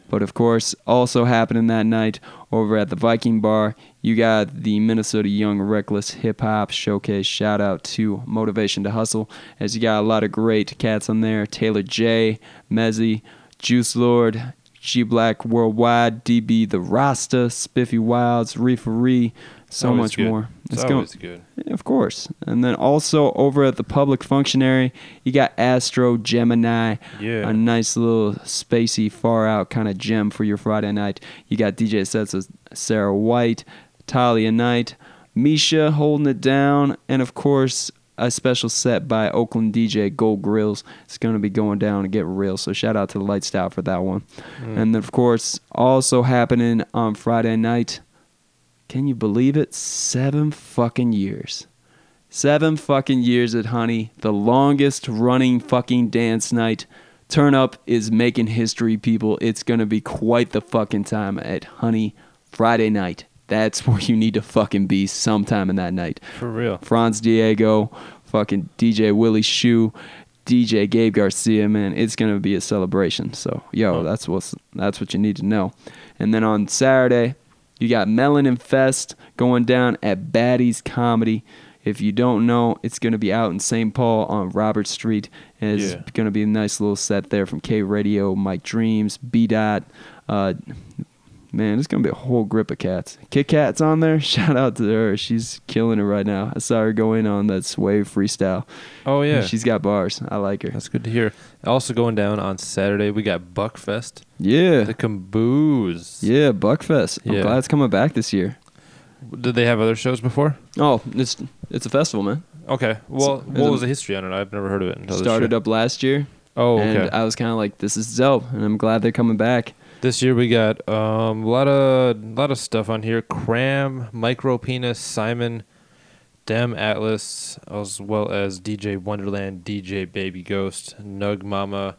But of course, also happening that night over at the Viking Bar, you got the Minnesota Young Reckless Hip Hop Showcase. Shout out to Motivation to Hustle, as you got a lot of great cats on there: Taylor J, Mezzy, Juice Lord, G Black Worldwide, DB The Rasta, Spiffy Wilds, Reeferee, so Always much good. more. It's, going- always good. Of course. And then also over at the public functionary, you got Astro Gemini, Yeah. a nice little spacey, far out kind of gem for your Friday night. You got DJ sets of Sarah White, Talia Knight, Misha holding it down, and of course a special set by Oakland DJ Gold Grills. It's going to be going down and get real. So shout out to the Lights Out for that one. Mm. And then of course also happening on Friday night. Can you believe it? Seven fucking years. Seven fucking years at Honey, the longest running fucking dance night. Turn Up is making history, people. It's gonna be quite the fucking time at Honey Friday night. That's <laughs> where you need to fucking be sometime in that night. For real. Franz Diego, fucking DJ Willie Shoe, DJ Gabe Garcia, man, it's gonna be a celebration. So, yo, Oh. that's what's that's what you need to know. And then on Saturday, you got Melon and Fest going down at Baddies Comedy. If you don't know, it's gonna be out in St. Paul on Robert Street, and it's Yeah. gonna be a nice little set there from K.Raydio, Mike Dreams, B Dot. Uh, Man, it's gonna be a whole grip of cats. Kit Kat's on there. <laughs> Shout out to her. She's killing it right now. I saw her going on that sway freestyle. Oh yeah. She's got bars. I like her. That's good to hear. Also going down on Saturday, we got Buckfest. Yeah. The Caboose. Yeah, Buckfest. I'm Yeah. glad it's coming back this year. Did they have other shows before? Oh, it's it's a festival, man. Okay. Well, It's what was the history on it? I've never heard of it until Started this year. up last year. Oh, And. I was kind of like, this is dope, and I'm glad they're coming back. This year we got um, a lot of lot of stuff on here. Cram, Micro Penis, Simon, Dem Atlas, as well as DJ Wonderland, DJ Baby Ghost, Nug Mama,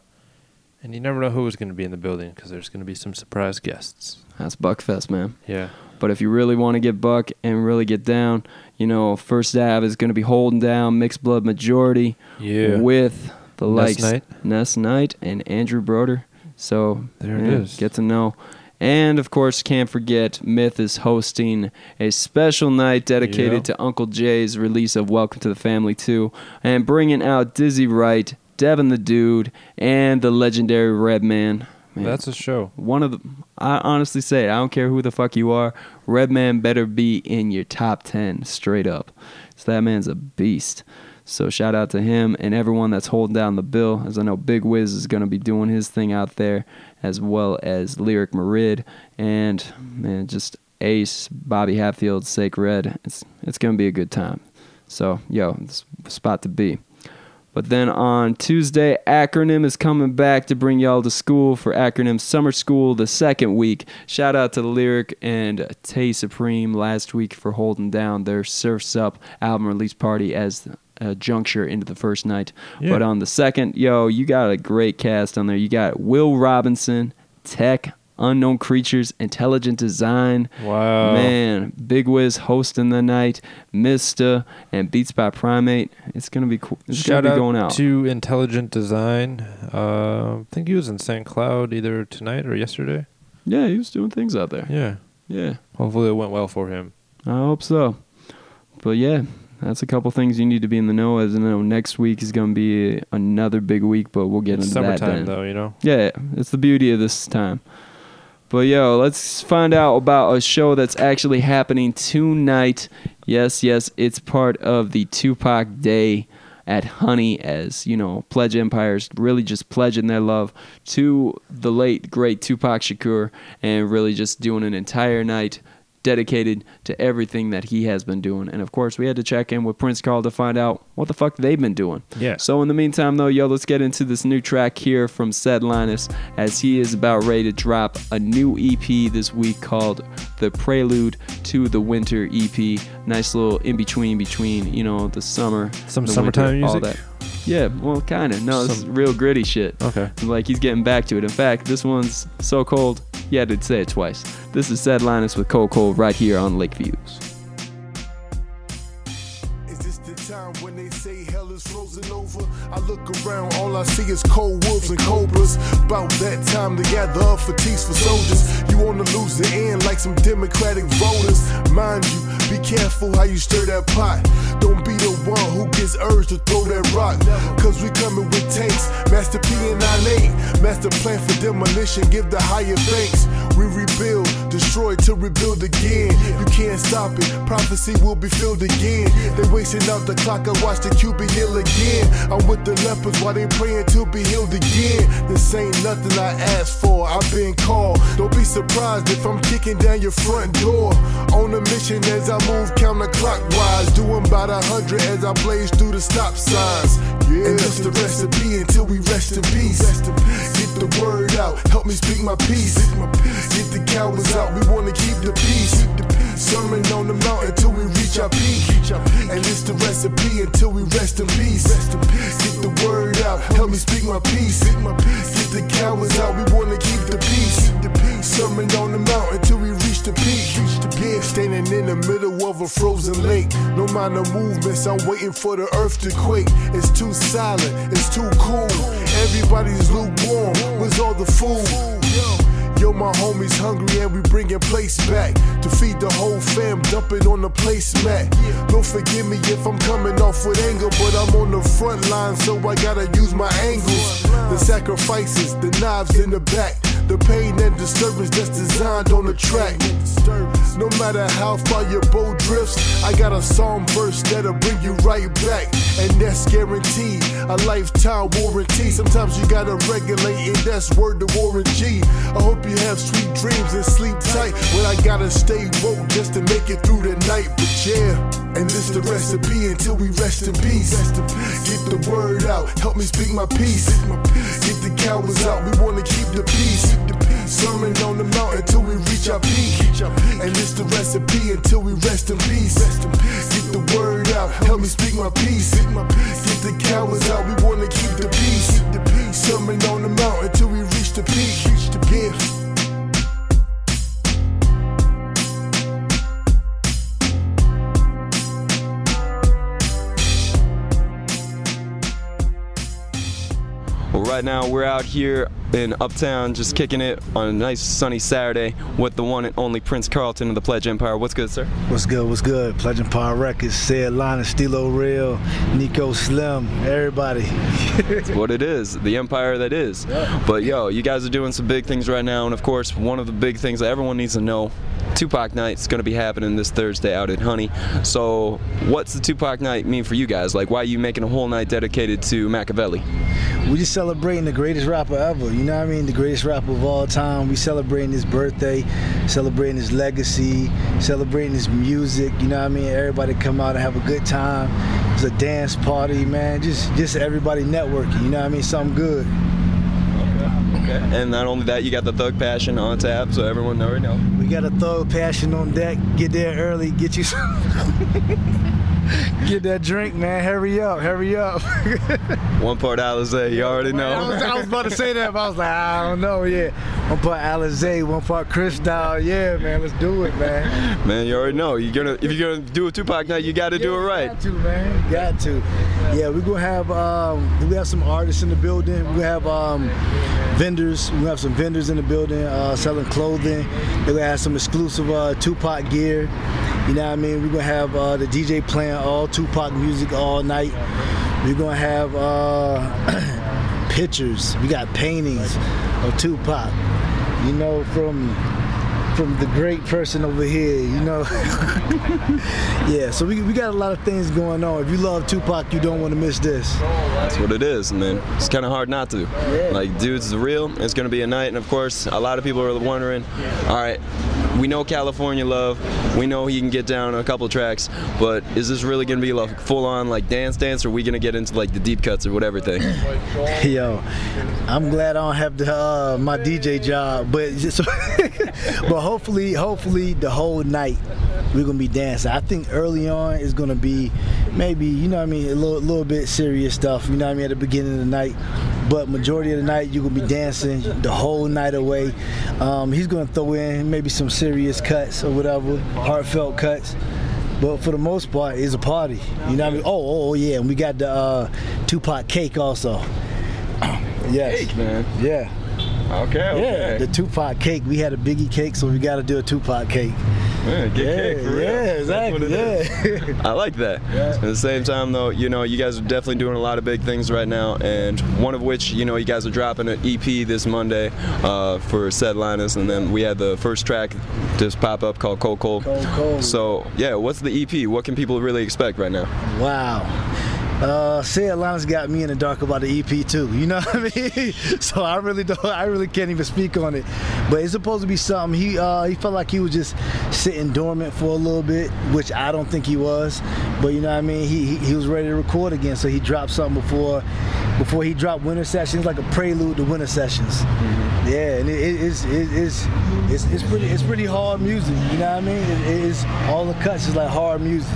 and you never know who is going to be in the building because there's going to be some surprise guests. That's Buckfest, man. Yeah. But if you really want to get buck and really get down, you know, first Ave is going to be holding down Mixed Blood Majority Yeah. with the Ness likes Knight. Ness Nite and Andrew Broder. So There it yeah, is. Get to know. And of course, can't forget Myth is hosting a special night dedicated to Uncle Jay's release of Welcome to the Family 2 and bringing out Dizzy Wright, Devin the Dude, and the legendary Redman, That's a show. one of the I honestly say I don't care who the fuck you are, Redman better be in your top 10 straight up. So that man's a beast. So shout out to him and everyone that's holding down the bill as I know Big Wiz is going to be doing his thing out there as well as Lyric Marid and man just Ace, Bobby Hatfield, Sacred. It's it's going to be a good time. So, yo, it's spot to be. But then on Tuesday, Acronym is coming back to bring y'all to school for Acronym Summer School the second week. Shout out to Lyric and Tay Supreme last week for holding down their Surfs Up album release party as a juncture into the first night. Yeah. But on the second, yo, you got a great cast on there. You got Will Robinson, Tech, Unknown Creatures, Intelligent Design. Wow. Man, Big Wiz hosting the night, Mista, and Beats by Primate. It's gonna be cool. It's Shout gonna out be going out. to Intelligent Design. Uh, I think he was in St. Cloud either tonight or yesterday. yeah, he was doing things out there. Yeah. Yeah, Hopefully it went well for him. I hope so. But yeah, that's a couple things you need to be in the know. As you know, next week is going to be another big week, but we'll get It's into that summertime though, you know. Yeah, it's the beauty of this time. But yo, let's find out about a show that's actually happening tonight. Yes, yes, it's part of the Tupac Day at Honey, as you know, Pledge Empires really just pledging their love to the late great Tupac Shakur and really just doing an entire night dedicated to everything that he has been doing. And of course, we had to check in with Prince Carl to find out what the fuck they've been doing. Yeah. So in the meantime, though, yo, let's get into this new track here from Said Linus, as he is about ready to drop a new EP this week called "The Prelude to the Winter" EP. Nice little in between between, you know, the summer, Some the summertime all music? that. Yeah, well, kind of. No, it's Some- real gritty shit. Okay. Like he's getting back to it. In fact, this one's so cold, he had to say it twice. This is Said Linus with Cold Cold right here on Lake Views. Around, all I see is cold wolves and cobras. About that time to gather up fatigues for soldiers. You wanna lose the end like some Democratic voters. Mind you, be careful how you stir that pot. Don't be the one who gets urged to throw that rock. Cause we coming with tanks. Master P and 9-8. Master plan for demolition, give the higher thanks. We rebuild, destroy to rebuild again. You can't stop it, prophecy will be filled again. They wasting out the clock, I watch the QB heal again. I'm with the lepers while they praying to be healed again. This ain't nothing I asked for, I've been called. Don't be surprised if I'm kicking down your front door. On a mission as I move counterclockwise, doing about a hundred as I blaze through the stop signs. Yeah. And that's the recipe until we rest in peace. Get the word out, help me speak my peace. Get the cowards out, we wanna keep the peace. Sermon on the mountain till we reach our peak. And it's the recipe until we rest in peace. Get the word out, help me speak my peace. Get the cowards out, we wanna keep the peace. Sermon on the mountain till we reach the peak. Yeah, standing in the middle of a frozen lake. No minor movements, I'm waiting for the earth to quake. It's too silent, it's too cool. Everybody's lukewarm. Where's all the food? Yo, my homies hungry and we bringing plates back to feed the whole fam, dumping on the placemat. Don't forgive me if I'm coming off with anger, but I'm on the front line, so I gotta use my angles. The sacrifices, the knives in the back, the pain and disturbance that's designed on the track. No matter how far your boat drifts, I got a song verse that'll bring you right back, and that's guaranteed. A lifetime warranty. Sometimes you gotta regulate, and that's word to Warren G. I hope you have sweet dreams and sleep tight. But I gotta stay woke just to make it through the night. But yeah, and this the recipe until we rest in peace. Get the word out, help me speak my peace. Get the cowards out, we wanna keep the peace. Sermon on the mountain till we reach our peak. And it's the recipe until we rest in peace. Get the word out, help me speak my peace. Get the cowards out, we wanna keep the peace. Sermon on the mountain till we reach the peak. Yeah. Right now we're out here in Uptown, just kicking it on a nice sunny Saturday with the one and only Prince Carlton of the Pledge Empire. What's good, sir? What's good? What's good? Pledge Empire Records, Said Linus, Stilo Real, Nico Slim, everybody. It's <laughs> what it is, the empire that is. But yo, you guys are doing some big things right now, and of course, one of the big things that everyone needs to know. Tupac Night is going to be happening this Thursday out at Honey. So, what's the Tupac Night mean for you guys? Like, why are you making a whole night dedicated to Makaveli? We just celebrating the greatest rapper ever. You know what I mean? The greatest rapper of all time. We celebrating his birthday, celebrating his legacy, celebrating his music. You know what I mean? Everybody come out and have a good time. It's a dance party, man. Just just everybody networking. You know what I mean? Something good. Okay. And not only that, you got the Thug Passion on tap, so everyone already know. We got a thug passion on deck. Get there early. Get you some. <laughs> Get that drink, man. Hurry up, hurry up. <laughs> One part Alizé, you already I was, know. I was about to say that, but I was like, I don't know. Yeah, one part Alizé, one part Cristal. Yeah, man, let's do it, man. Man, you already know. You're gonna if you're gonna do a Tupac night, you got to do it right. Got to, man. Got to. Yeah, we're gonna have um, we have some artists in the building. We have um, vendors. We have some vendors in the building uh, selling clothing. We're gonna have some exclusive uh, Tupac gear. You know what I mean? We're gonna have uh, the DJ playing all Tupac music all night. We're gonna have uh, <clears throat> pictures. We got paintings of Tupac. You know, from from the great person over here. You know. <laughs> yeah. So we, we got a lot of things going on. If you love Tupac, you don't want to miss this. That's what it is, man. It's kind of hard not to. Like, dudes, real. It's gonna be a night, and of course, a lot of people are wondering. All right, we know California love. We know he can get down a couple tracks, but is this really gonna be like full on like dance dance, or are we gonna get into like the deep cuts or whatever thing? <laughs> Yo, I'm glad I don't have the uh, my DJ job, but <laughs> just, but hopefully, hopefully the whole night we're gonna be dancing. I think early on is gonna be maybe you know what I mean a little little bit serious stuff. You know what I mean at the beginning of the night, but majority of the night you're gonna be dancing the whole night away. Um, he's gonna throw in maybe some serious cuts or whatever, heartfelt cuts. But for the most part, it's a party. You know what I mean? Oh, oh, oh yeah, and we got the uh, Tupac cake also. <clears throat> yes. man. Yeah. Okay. Yeah. The Tupac cake. We had a Biggie cake, so we got to do a Tupac cake. Yeah, get Yeah, cake for real. yeah, That's what exactly. it is. Yeah. <laughs> I like that. Yeah. At the same time, though, you know, you guys are definitely doing a lot of big things right now, and one of which, you know, you guys are dropping an EP this Monday uh, for Said Linus, and then we had the first track just pop up called Cold Cold. Cold Cold. So, yeah, what's the EP? What can people really expect right now? Wow. Uh, Say Atlanta's got me in the dark about the EP too. You know what I mean? <laughs> so I really don't. I really can't even speak on it. But it's supposed to be something. He uh, he felt like he was just sitting dormant for a little bit, which I don't think he was. But you know what I mean? He he, he was ready to record again, so he dropped something before before he dropped Winter Sessions, like a prelude to Winter Sessions. Yeah, and it, it, it's, it, it's it's it's pretty it's pretty hard music. You know what I mean? It's all the cuts is like hard music.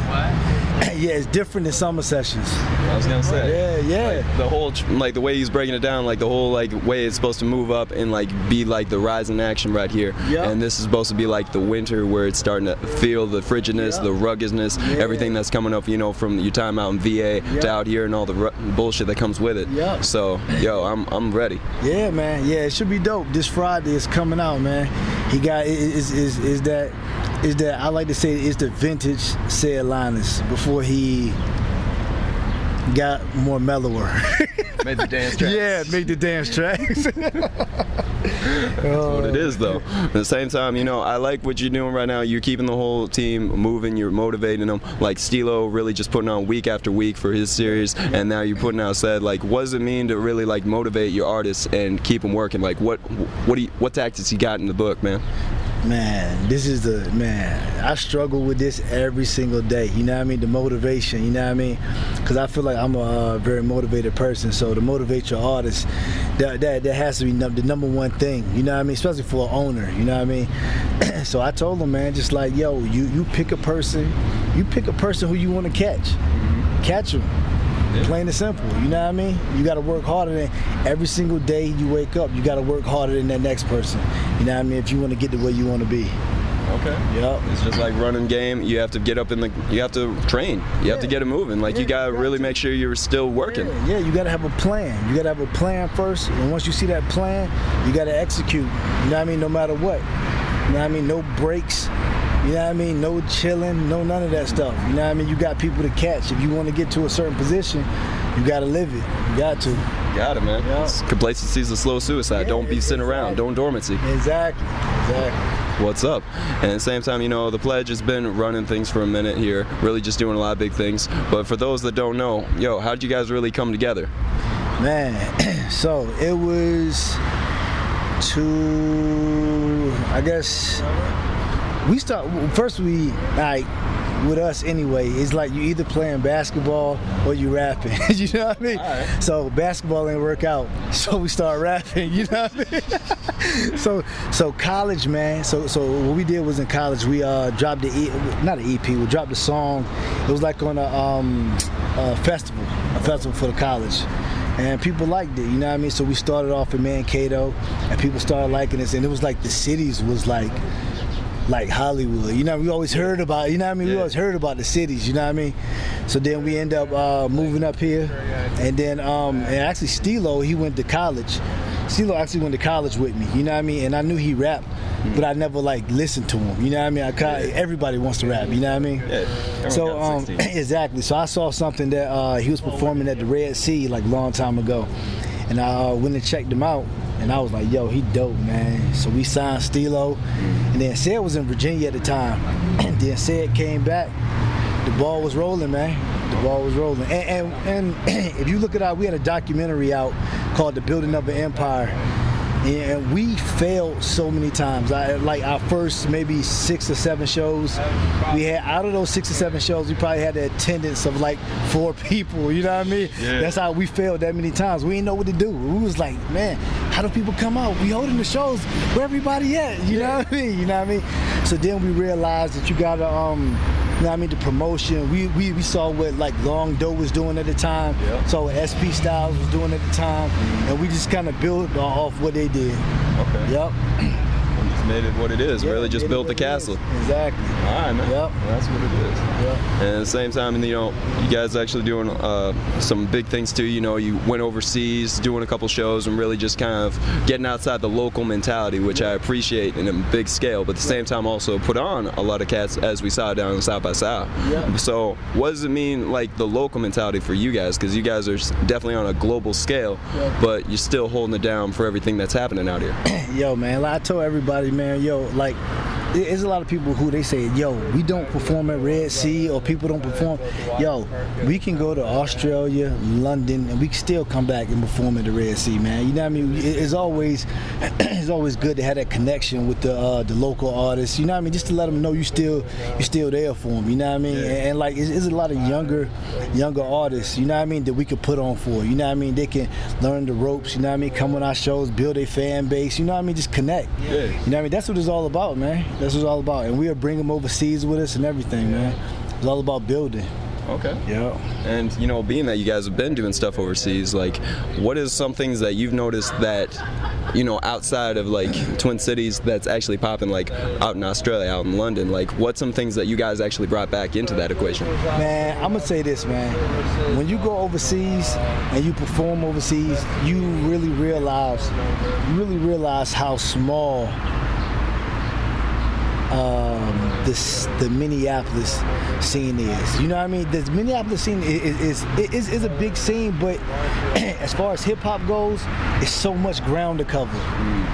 <laughs> yeah, it's different than summer sessions. I was gonna say. Yeah, yeah. The whole, like the way he's breaking it down, like the whole like way it's supposed to move up and like be like the rise in action right here. Yeah. And this is supposed to be like the winter where it's starting to feel the frigidness, Yeah. the ruggedness, Yeah. everything that's coming up, you know, from your time out in VA to out here and all the ru- bullshit that comes with it. Yeah. So, yo, I'm I'm ready. Yeah, man. Yeah, it should be dope. This Friday is coming out, man. He got is is is that is that I like to say it's the vintage Say Linus before he got more mellower. <laughs> Made the dance tracks. yeah, make the dance tracks. <laughs> That's what it is though. At the same time, you know, I like what you're doing right now. You're keeping the whole team moving. You're motivating them. Like Stilo, really just putting on week after week for his series, and now you're putting out said like, what does it mean to really like motivate your artists and keep them working? Like, what what do you, what tactics you got in the book, man? Man, this is the man. I struggle with this every single day. You know what I mean? The motivation. You know what I mean? Because I feel like I'm a uh, very motivated person. So to motivate your artist, that that, that has to be num- the number one thing. You know what I mean? Especially for an owner. You know what I mean? <clears throat> so I told him, man, just like yo, you you pick a person, you pick a person who you want to catch, catch them. Plain and simple, you know what I mean? You got to work harder than every single day you wake up. You got to work harder than that next person. You know what I mean? If you want to get to where you want to be. Okay. Yep. It's just like running game. You have to get up in the. You have to train. You have to get it moving. Like Yeah, you gotta you got really to. make sure you're still working. Yeah, yeah, you gotta have a plan. You gotta have a plan first, and once you see that plan, you gotta execute. You know what I mean? No matter what. You know what I mean? No breaks. You know what I mean? No chilling, no none of that stuff. You know what I mean? You got people to catch. If you want to get to a certain position, you gotta live it. You got to. Got it, man. Complacency is a slow suicide. Yeah, Don't be sitting around. Don't dormancy. Exactly. Exactly. what's up. And at the same time, you know, the pledge has been running things for a minute here, really just doing a lot of big things. But for those that don't know, yo, how did you guys really come together? Man, <clears throat> so it was to I guess we start first we like with us anyway, it's like you either playing basketball or you rapping. <laughs> you know what I mean? So basketball didn't work out, <laughs> so we start rapping. You know what I mean? <laughs> so so college, man. So so what we did was in college, we uh dropped the e- not an EP, we dropped the song. It was like on a um a festival, a festival for the college. And people liked it, you know what I mean? So we started off in Mankato, and people started liking us, and it was like the cities was like like Hollywood. You know, we always heard about. You know, what I mean, we always heard about the cities. You know what I mean? So then we end up uh, moving up here, and then um, and actually Stilo, he went to college. Stilo actually went to college with me. You know what I mean? And I knew he rapped, but I never like listened to him. You know what I mean? I kinda, everybody wants to rap. You know what I mean? Yeah. So um, <clears throat> exactly. So I saw something that uh, he was performing at the Red Sea like a long time ago, and I uh, went and checked him out. And I was like, yo, he dope, man. So we signed Stilo. And then Sid was in Virginia at the time. And <clears throat> then Sid came back. The ball was rolling, man. The ball was rolling. And, and, and <clears throat> if you look at our, we had a documentary out called The Building of an Empire. And we failed so many times. I, like our first maybe six or seven shows, we had out of those six or seven shows, we probably had the attendance of like four <laughs> people. You know what I mean? Yeah. That's how we failed that many times. We didn't know what to do. We was like, man, how do people come out? We holding the shows. Where everybody at? You know what I mean? You know what I mean? So then we realized that you gotta um you know I mean? The promotion. We, we we saw what like Long Doe was doing at the time. Saw what SP Styles was doing at the time, mm-hmm. and we just kind of built off what they did. Okay. Yep. Just made it what it is. Yeah, really just built the what it is. castle. Exactly. All right, man. Yep. Well, that's what it is. Yep. And at the same time, you know, you guys actually doing uh, some big things too. You know, you went overseas, doing a couple shows, and really just kind of getting outside the local mentality, which I appreciate in a big scale. But at the same time, also put on a lot of cats as we saw down in South by South. Yeah. So, what does it mean, like the local mentality for you guys? Because you guys are definitely on a global scale, but you're still holding it down for everything that's happening out here. <coughs> yo, man, I told everybody, man, yo, like, there's a lot of people who they say, yo, we don't perform at Red Sea or people don't perform. Yo, we can go to Australia, London, and we can still come back and perform at the Red Sea, man. You know what I mean? It's always, <clears throat> it's always good to have that connection with the uh, the local artists. You know what I mean? Just to let them know you still you still there for them. You know what I mean? And, and like, it's, it's a lot of younger younger artists. You know what I mean? That we could put on for. You know what I mean? They can learn the ropes. You know what I mean? Come on our shows, build a fan base. You know what I mean? Just connect. Yeah. You know what I mean? That's what it's all about, man. That's what it's all about. And we'll bring them overseas with us and everything, man. It's all about building. Okay. Yeah. And you know, being that you guys have been doing stuff overseas, like, what is some things that you've noticed that, you know, outside of like Twin Cities, that's actually popping, like out in Australia, out in London? Like, what's some things that you guys actually brought back into that equation? Man, I'm gonna say this, man. When you go overseas and you perform overseas, you really realize, you really realize how small um, this the Minneapolis scene is. You know what I mean? The Minneapolis scene is is, is, is a big scene, but <clears throat> as far as hip hop goes, it's so much ground to cover.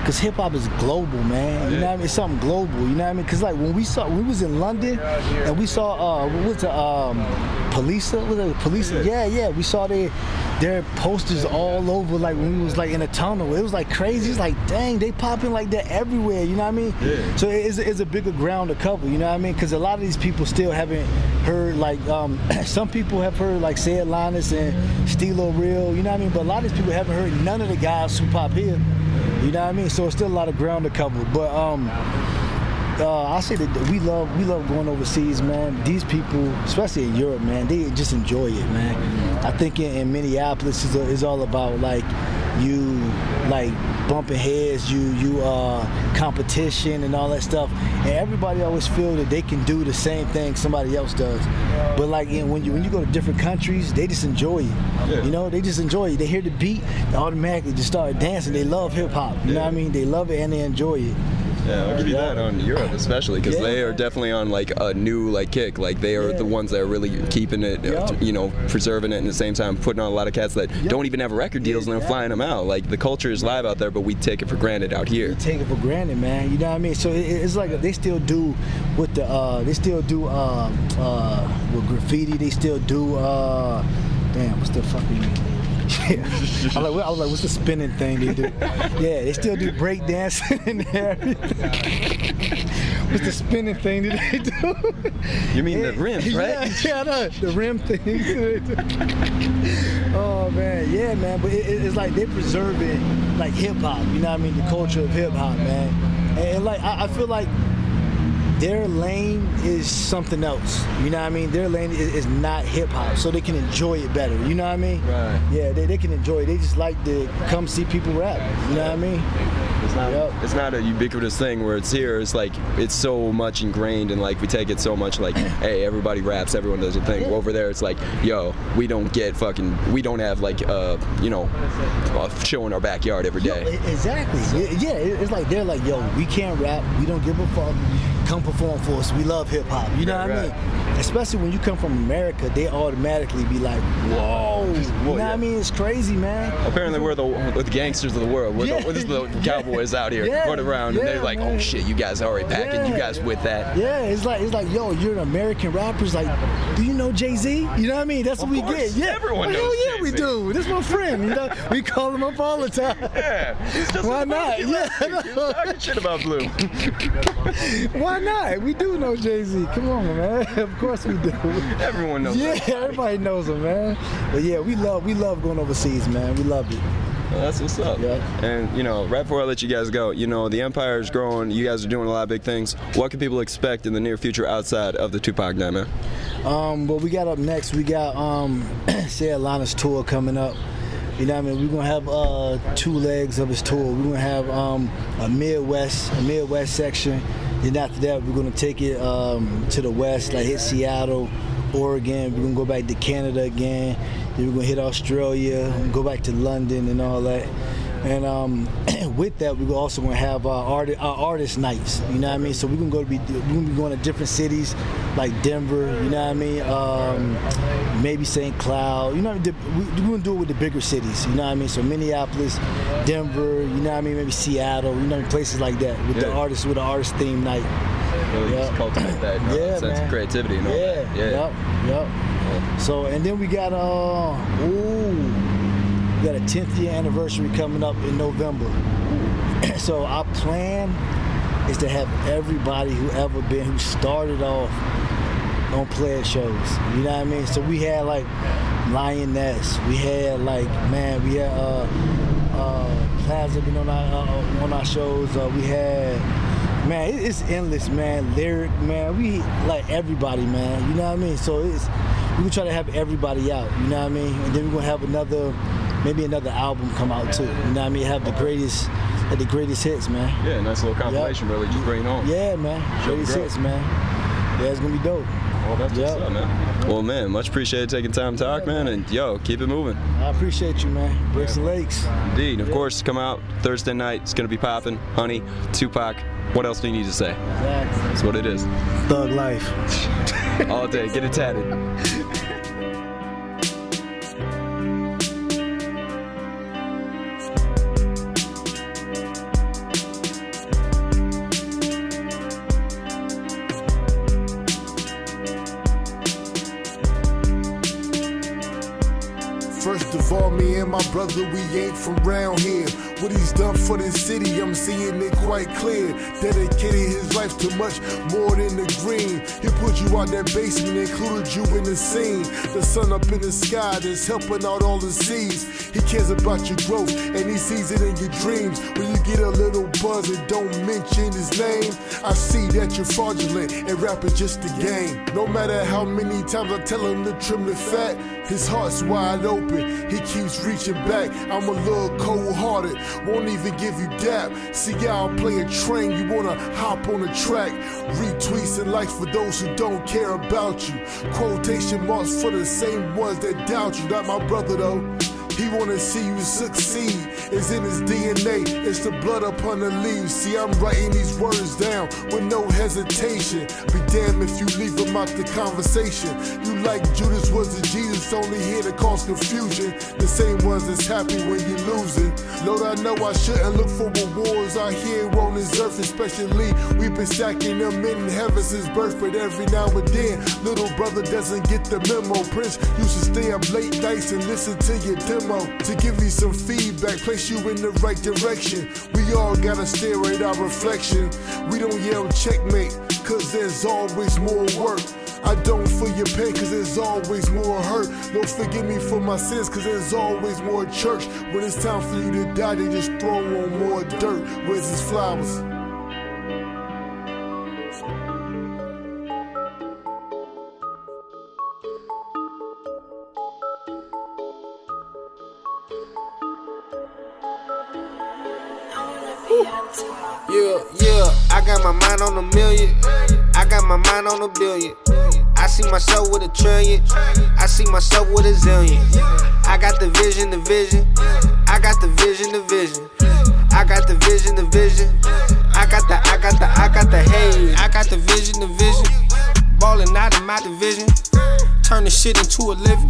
Cause hip hop is global, man. You know what I mean? It's something global. You know what I mean? Cause like when we saw we was in London and we saw uh, what was the um, police? Was it police? Yeah, yeah. We saw their their posters all over. Like when we was like in a tunnel, it was like crazy. It's like dang, they popping like that everywhere. You know what I mean? Yeah. So it's, it's a bigger ground to cover. You know what I mean? Because a lot of these people still haven't heard like um, <clears throat> some people have heard like Sid Linus and Stilo Real. You know what I mean? But a lot of these people haven't heard none of the guys who pop here. You know what I mean? So it's still a lot of ground to cover. But um, uh, I say that we love we love going overseas, man. These people, especially in Europe, man, they just enjoy it, man. I think in, in Minneapolis is, is all about like you like bumping heads, you you uh competition and all that stuff. And everybody always feel that they can do the same thing somebody else does. But like in, when you when you go to different countries, they just enjoy it. You know, they just enjoy it. They hear the beat, they automatically just start dancing. They love hip hop. You know what I mean? They love it and they enjoy it. Yeah, I'll give you that on Europe, especially because Yeah. they are definitely on like a new like kick. Like they are Yeah. the ones that are really keeping it, uh, Yeah. you know, preserving it, and at the same time putting on a lot of cats that don't even have record deals and they're flying them out. Like the culture is live out there, but we take it for granted out here. You take it for granted, man. You know what I mean? So it, it's like they still do with the uh, they still do uh, uh, with graffiti. They still do uh, damn, what's the fucking yeah. I, like, I was like, what's the spinning thing they do? Yeah, they still do break dancing and everything. What's the spinning thing that they do? You mean the rims, right? <laughs> Yeah, yeah, no, the rim thing. oh man, yeah, man. But it, it- it's like they're preserving like hip hop. You know what I mean? The culture of hip hop, man. And, and, like I, I feel like their lane is something else. You know what I mean? Their lane is, is not hip hop, so they can enjoy it better. You know what I mean? Right. Yeah, they, they can enjoy it. They just like to come see people rap. You know what I mean? It's not, Yep. it's not a ubiquitous thing where it's here. It's like it's so much ingrained and like we take it so much like, <coughs> hey, everybody raps, everyone does a thing. Yeah. Over there, it's like, yo, we don't get fucking, we don't have like, uh, you know, a show in our backyard every day. Yo, exactly. Yeah, Yeah, it's like they're like, yo, we can't rap. We don't give a fuck. Come perform for us. We love hip hop. You know Right, what I mean? Especially when you come from America, they automatically be like, whoa. You know what. I mean? It's crazy, man. Apparently, we're the, we're the gangsters of the world. We're, Yeah. the, we're just the <laughs> cowboys out here Yeah, running around, and they're like, oh, man. "Oh shit, you guys already packing. You guys with that?" Yeah, it's like it's like, yo, you're an American rapper. It's like, do you know Jay Z? You know what I mean? That's what we course. get. Yeah, Everyone Well, knows hell yeah, we Jay-Z. do. This my friend. You know, we call him up all the time. Yeah, he's just Why not? Yeah, I He's talking shit about Blue. <laughs> Why not? We do know Jay Z. Come on, man. <laughs> Of course we do. Everyone knows. Him. Yeah, that. everybody knows him, man. But yeah, we love we love going overseas, man. We love it. Well, that's what's up. Yeah. And you know, right before I let you guys go, you know, the empire is growing. You guys are doing a lot of big things. What can people expect in the near future outside of the Tupac night, man? Um, what we got up next? We got um, <clears throat> say Atlanta's tour coming up. You know what I mean? We're gonna have uh, two legs of his tour. We're gonna have um, a Midwest, a Midwest section. Then after that, we're gonna take it um, to the west, like hit Seattle, Oregon. We're gonna go back to Canada again. Then we're gonna hit Australia, go back to London and all that. And um, <clears throat> with that, we're also gonna have our, art, our artist nights. You know what I mean? So we're gonna go to be we're gonna be going to different cities like Denver. You know what I mean? Um, maybe St. Cloud. You know, the- we- we're gonna do it with the bigger cities. You know what I mean? So Minneapolis, Denver. You know what I mean? Maybe Seattle. You know, places like that with the Yeah. artists with the artist theme night. Really Yeah. just cultivate that you know, Yeah, sense man. of creativity and all Yeah, that. Yeah. Yep. Yep. So and then we got uh ooh, we got a 10th year anniversary coming up in November. <clears throat> so our plan is to have everybody who ever been who started off on player shows. You know what I mean? So we had like Lioness. We had like man, we had uh uh Plaza been on our uh, on our shows. Uh, we had man, it's endless, man. Lyric, man. We like everybody, man. You know what I mean? So it's we try to have everybody out. You know what I mean? And then we're gonna have another, maybe another album come out too. You know what I mean? Have the greatest, have the greatest hits, man. Yeah, nice little compilation. Really, just bring it home. Yeah, man. Show Greatest the hits, man. Yeah, it's gonna be dope. Well, that's what's Yep. up, man. Well, man, much appreciated taking time to talk, man. And yo, keep it moving. I appreciate you, man. Bricks and Lakes. Indeed. Of course, come out Thursday night. It's gonna be popping. Honey, Tupac. What else do you need to say? Exactly. That's what it is. Thug life. <laughs> All day. Get it tatted. My brother, we ain't from round here. What he's done for this city, I'm seeing it quite clear. Dedicated his life to much more than the green. He put you out that basement, included you in the scene. The sun up in the sky that's helping out all the seas. He cares about your growth and he sees it in your dreams. When you get a little buzz and don't mention his name, I see that you're fraudulent and rapping just a game. No matter how many times I tell him to trim the fat, his heart's wide open. He keeps reaching back. I'm a little cold hearted, won't even give you dap. See y'all play a train, you wanna hop on the track. Retweets and likes for those who don't care about you. Quotation marks for the same ones that doubt you. Not my brother though. He wanna see you succeed. It's in his DNA. It's the blood upon the leaves. See, I'm writing these words down with no hesitation. Be damned if you leave him out the conversation. You like Judas was the Jesus, only here to cause confusion. The same ones that's happy when you're losing. Lord, I know I shouldn't look for rewards out here on this earth, especially we've been stacking them in heaven since birth. But every now and then, little brother doesn't get the memo. Prince used to stay up late nights and listen to your demo to give you some feedback. Play place you in the right direction. We all gotta stare at our reflection. We don't yell checkmate, cause there's always more work. I don't feel your pain cause there's always more hurt. Don't forgive me for my sins cause there's always more church. When it's time for you to die, they just throw on more dirt. Where's his flowers? Yeah, yeah, I got my mind on a million. I got my mind on a billion. I see myself with a trillion. I see myself with a zillion. I got the vision, the vision. I got the vision, the vision. I got the vision, the vision. I got the, I got the, I got the hey. I got the vision, the vision. Ballin' out of my division. Turn the shit into a living.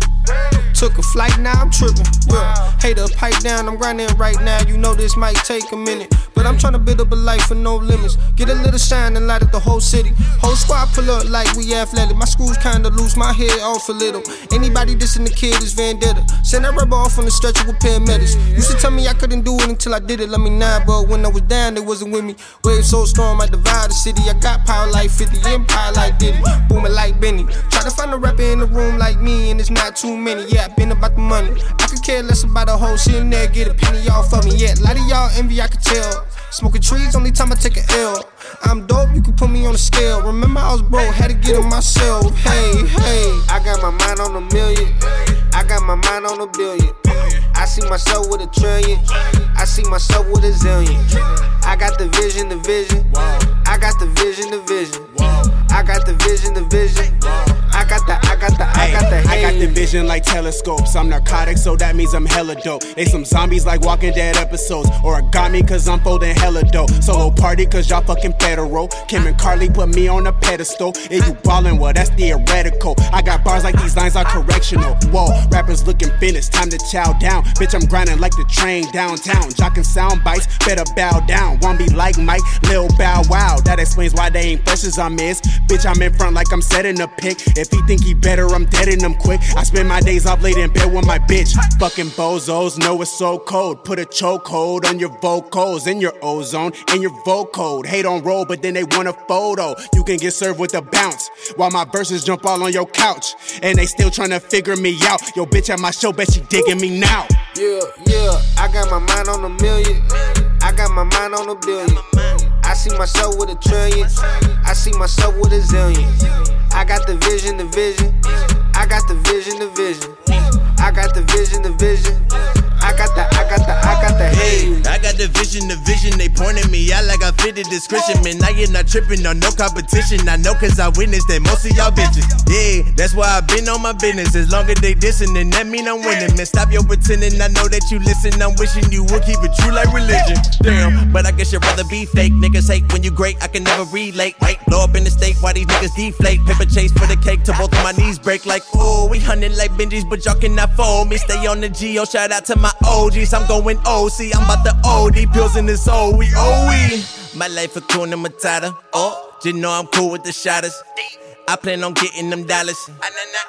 Took a flight, now I'm tripping. Yeah, hater pipe down, I'm grinding right now. You know this might take a minute. But I'm trying to build up a life with no limits. Get a little shine and light up the whole city. Whole squad pull up like we athletic. My screws kinda loose, my head off a little. Anybody dissing the kid is vendetta. Send that rubber off on the stretcher with paramedics. Used to tell me I couldn't do it until I did it. Let me nine, but when I was down, they wasn't with me. Wave so strong, I divide the city. I got power like 50, empire like Diddy. Booming like Benny. Try to find a rapper in the room like me, and it's not too many. Yeah, I been about the money. I could care less about the whole shit in there. Get a penny off of me. Yeah, a lot of y'all envy, I could tell. Smoking trees, only time I take a L. I'm dope, you can put me on the scale. Remember, I was broke, had to get it myself. Hey, hey, I got my mind on a million. I got my mind on a billion. I see myself with a trillion. I see myself with a zillion. I got the vision, the vision. I got the vision, the vision. I got the vision, the vision. I got the, I got the, I got the. I got the vision like telescopes. I'm narcotic, so that means I'm hella dope. They some zombies like Walking Dead episodes. Origami, cause I'm folding hella dope. Solo party, cause y'all fucking federal. Kim and Carly put me on a pedestal. If you ballin', well, that's theoretical. I got bars like these lines are correctional. Whoa, rappers looking finished, time to chow down. Bitch, I'm grinding like the train downtown. Jockin' sound bites, better bow down. Won't be like Mike, Lil Bow Wow. That explains why they ain't fresh as I miss. Bitch, I'm in front like I'm setting a pick. If he think he better, I'm deading him quick. I spend my days off late in bed with my bitch. Fucking bozos know it's so cold. Put a chokehold on your vocals and your ozone and your vocode. Hate on roll, but then they want a photo. You can get served with a bounce while my verses jump all on your couch. And they still trying to figure me out. Yo, bitch at my show, bet she digging me now. Yeah, yeah, I got my mind on a million. I got my mind on a billion. I see myself with a trillion. I see myself with a zillion. I got the vision, the vision. I got the vision, the vision. I got the vision, the vision. I got the, I got the, I got the hey. I got the vision, the vision. They pointing me out like I fit the description. Man, I ain't not tripping on no competition. I know cause I witnessed that most of y'all bitches. Yeah, that's why I been on my business. As long as they dissing, then that mean I'm winning. Man, stop your pretending. I know that you listen. I'm wishing you would keep it true like religion. Damn, but I guess you'd rather be fake. Niggas hate when you great. I can never relate. Wait, blow up in the state. Why these niggas deflate? Paper chase for the cake till both of my knees break. Like, oh, we hunting like Benjis, but y'all cannot fold me. Stay on the Go. Shout out to my OGs. I'm going OC. I'm about to OD pills in this OE. OE. My life a Kuna Matata. Oh, you know I'm cool with the shotters. I plan on getting them dollars.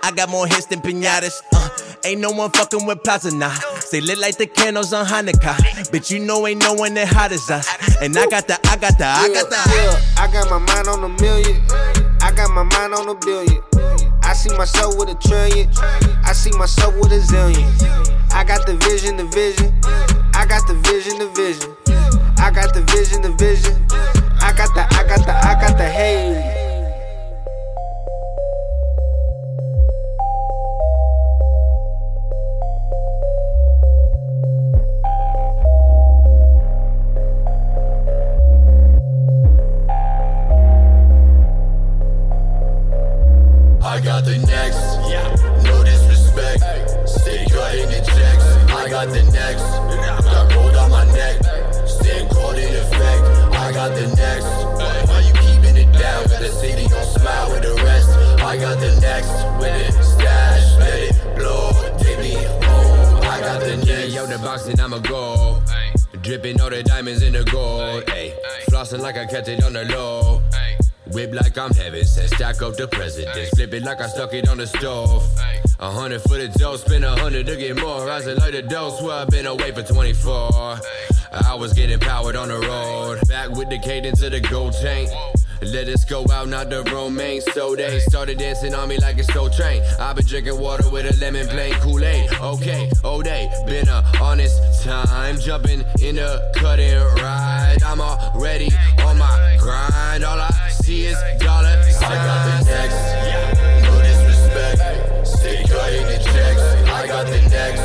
I got more hits than pinatas. Uh, ain't no one fucking with Plaza nah. Say lit like the candles on Hanukkah. But you know ain't no one that hot as us. And I got the, I got the, I got the. Yeah, I got my mind on a million. I got my mind on a billion. I see myself with a trillion. I see myself with a zillion. I got the vision, the vision. I got the vision, the vision. I got the vision, the vision. I got the, I got the, I got the hey. Next. Yo, the boxing, I'ma go. Dripping all the diamonds in the gold. Ay. Flossing like I kept it on the low. Whip like I'm heaven, said stack up the presidents. Flip it like I stuck it on the stove. A hundred for the dough, spend a hundred to get more. Said like the dough, swear I've been away for 24. I was getting powered on the road. Back with the cadence of the gold chain. Let us go out, not the romaine. So they started dancing on me like it's so train. I've been drinking water with a lemon plain Kool Aid. Okay, oh day, been a honest time. Jumping in a cut and ride. I'm already on my grind. All I see is dollar signs. I got the next, yeah, no disrespect. Stay cutting the checks. I got the next,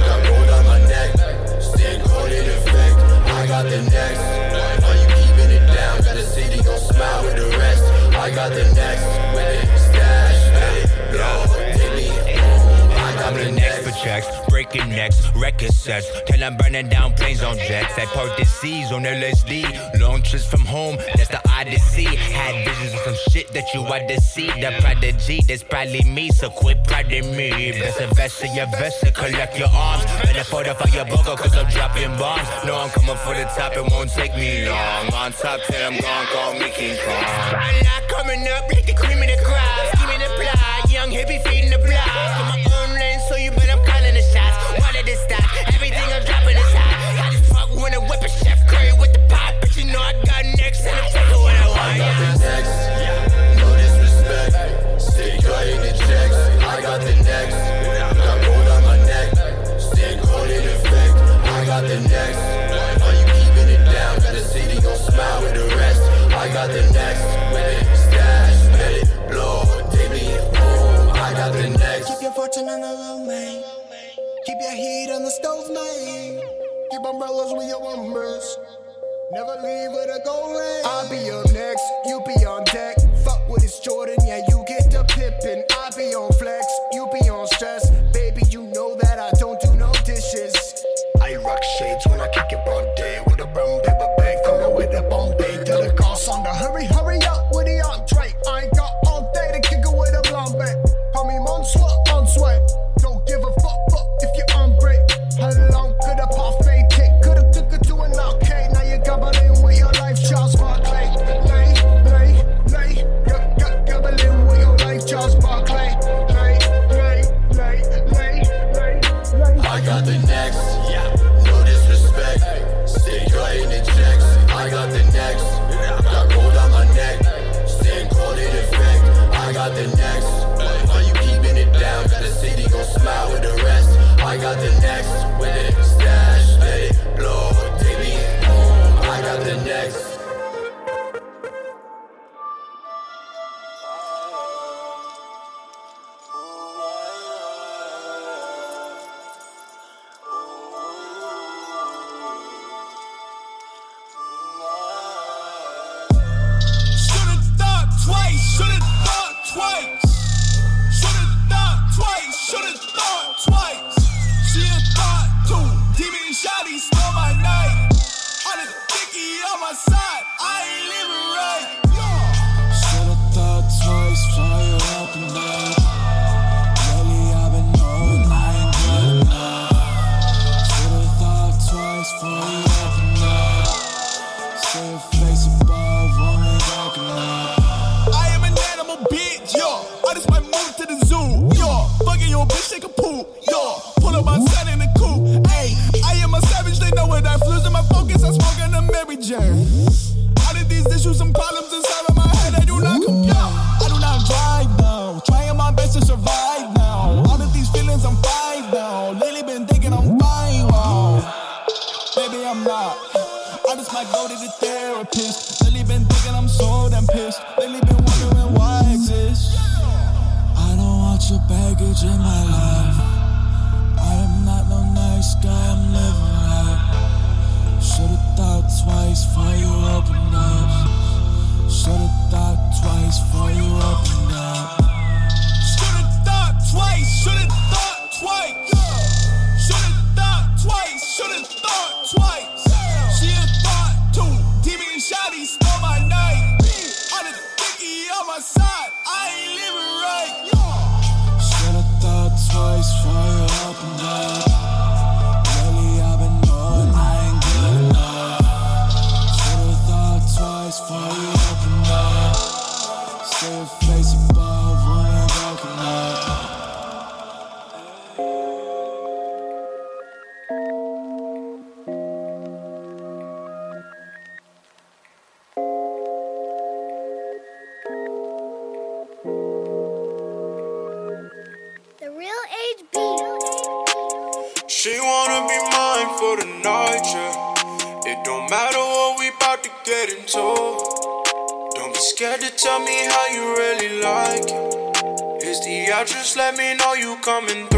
got gold on my neck. Staying cold in effect. I got the next. Got the next with it stash. Let it blow. Take me home. I got the next. for checks, breaking necks, record sets, till I'm burning down planes on jets. I parted seas on LSD, long trips from home, that's the odyssey. Had visions of some shit that you ought to see. The prodigy, that's probably me, so quit prodding me. Best invest in your vest collect your arms. Better fortify your bunker, cause I'm dropping bombs. No, I'm coming for the top, it won't take me long. On top till I'm gone, call me King Kong. I'm not coming up, like the cream of the crop. The plot, young hippie feeding the block. Curry with the pot. But you know I got next and I'm taking what I want. I got the next, no disrespect. Stay cutting the checks. I got the next, got gold on my neck. Staying cold in effect. I got the next. Are you keeping it down? Got a city gon' smile with the rest. I got the next with it stash. Let it blow. Take me home. I got the next. Keep your fortune on the low, man. Keep your heat on the stove, man. Keep umbrellas with your umbrellas. Never leave with a gold ring. I'll be up next, you be on deck. Fuck with it's Jordan, yeah, you get the pippin'. I be on flex, coming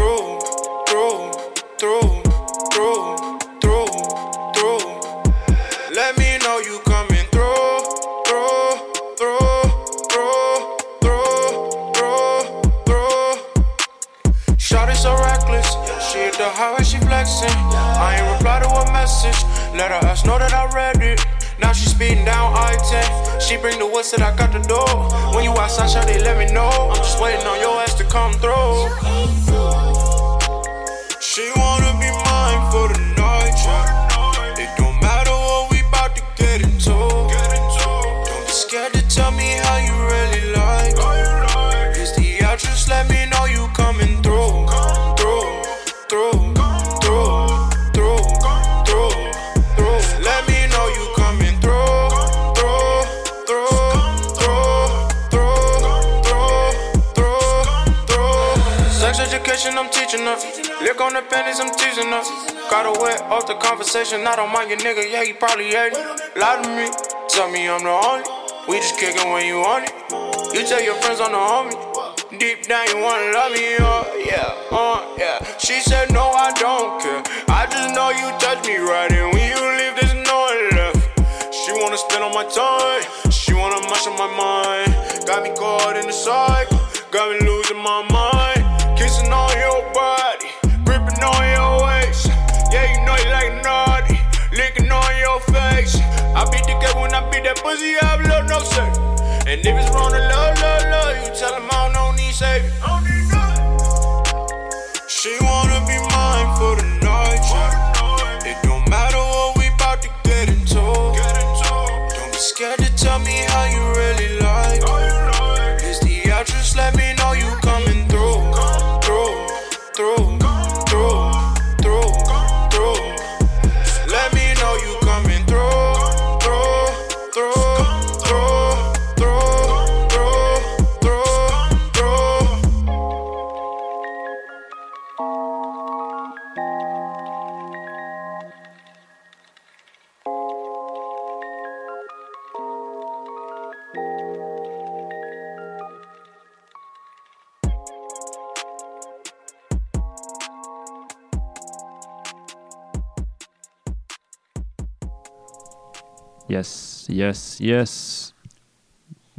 Yes, yes, yes.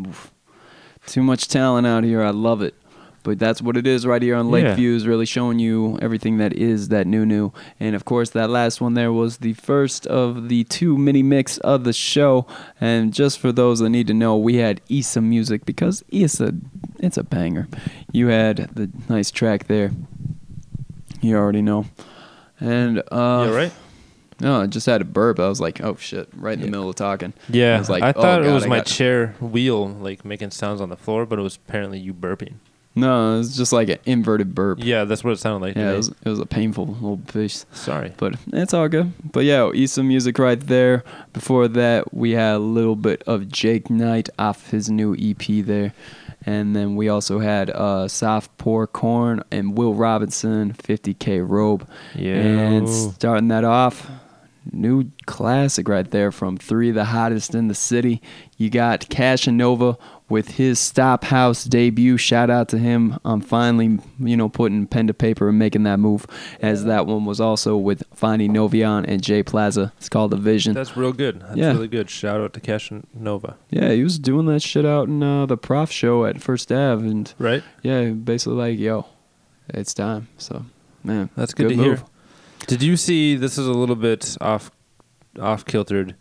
Oof. Too much talent out here. I love it. But that's what it is right here on Yeah. Lakeview is really showing you everything that is that new new. And of course that last one there was the first of the two mini mix of the show. And just for those that need to know, we had Issa music because Issa it's a banger. You had the nice track there. You already know. And uh You alright? No, I just had a burp. I was like, "Oh shit!" Right in the middle of talking. Yeah, I was like, I "Oh, thought it was I my got- chair wheel like making sounds on the floor, but it was apparently you burping. No, it was just like an inverted burp. Yeah, that's what it sounded like. to Yeah, me. it was, it was a painful little piece. Sorry. But it's all good. But yeah, some music right there. Before that, we had a little bit of Jake Knight off his new EP there. And then we also had uh, Soft Pour Corn and Will Robinson, 50K Robe. Yeah. And starting that off, new classic right there from three of the hottest in the city. You got Cash and Nova with his Stophouse debut. Shout out to him on finally, you know, putting pen to paper and making that move. As that one was also with Finding Novyon and Jay Plaza. It's called The Vision. That's real good. That's Yeah. really good. Shout out to Cash and Nova. Yeah, he was doing that shit out in uh, the Prof show at First Ave, and right. Yeah, basically like, yo, it's time. So, man, That's good, to move. hear. Did you see? This is a little bit off, off kiltered,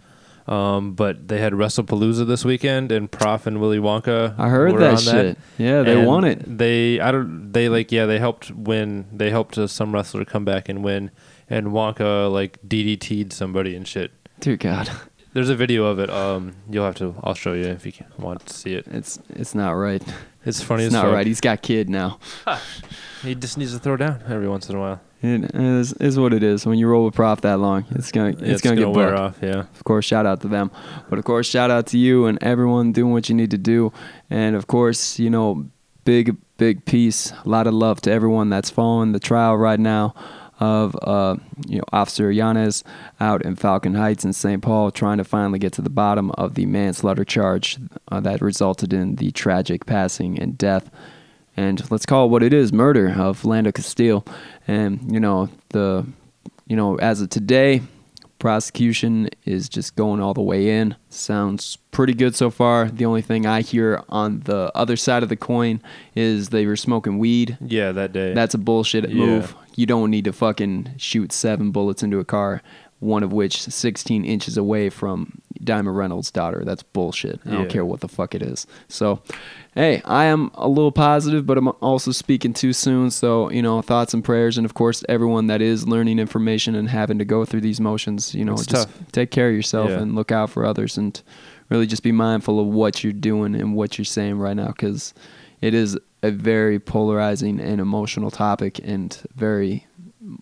um, but they had WrestlePalooza this weekend, and Prof and Willy Wonka. I heard that shit. Yeah, they And won it. They, I don't. They like, yeah, they helped win. They helped uh, some wrestler come back and win, and Wonka like DDT'd somebody and shit. Dear God. <laughs> There's a video of it. Um, you'll have to. I'll show you if you can, want to see it. It's it's not right. It's funny It's not fuck. right. He's got kid now. <laughs> He just needs to throw down every once in a while. It is, is what it is. When you roll with Prof that long, it's gonna it's, it's gonna, gonna get wear booked. off, yeah. Of course, shout out to them, but of course, shout out to you and everyone doing what you need to do, and of course, you know, big big peace, a lot of love to everyone that's following the trial right now. of uh, you know Officer Yanez out in Falcon Heights in St. Paul, trying to finally get to the bottom of the manslaughter charge uh, that resulted in the tragic passing and death. And let's call it what it is: murder of Philando Castile. And you know the, you know as of today, prosecution is just going all the way in. Sounds pretty good so far. The only thing I hear on the other side of the coin is they were smoking weed. Yeah, that day. That's a bullshit Yeah. move. You don't need to fucking shoot seven bullets into a car, one of which 16 inches away from Diamond Reynolds' daughter. That's bullshit. I don't Yeah. care what the fuck it is. So, hey, I am a little positive, but I'm also speaking too soon. So, you know, thoughts and prayers. And of course, everyone that is learning information and having to go through these motions, you know, It's just tough. take care of yourself Yeah. and look out for others and really just be mindful of what you're doing and what you're saying right now because it is a very polarizing and emotional topic and very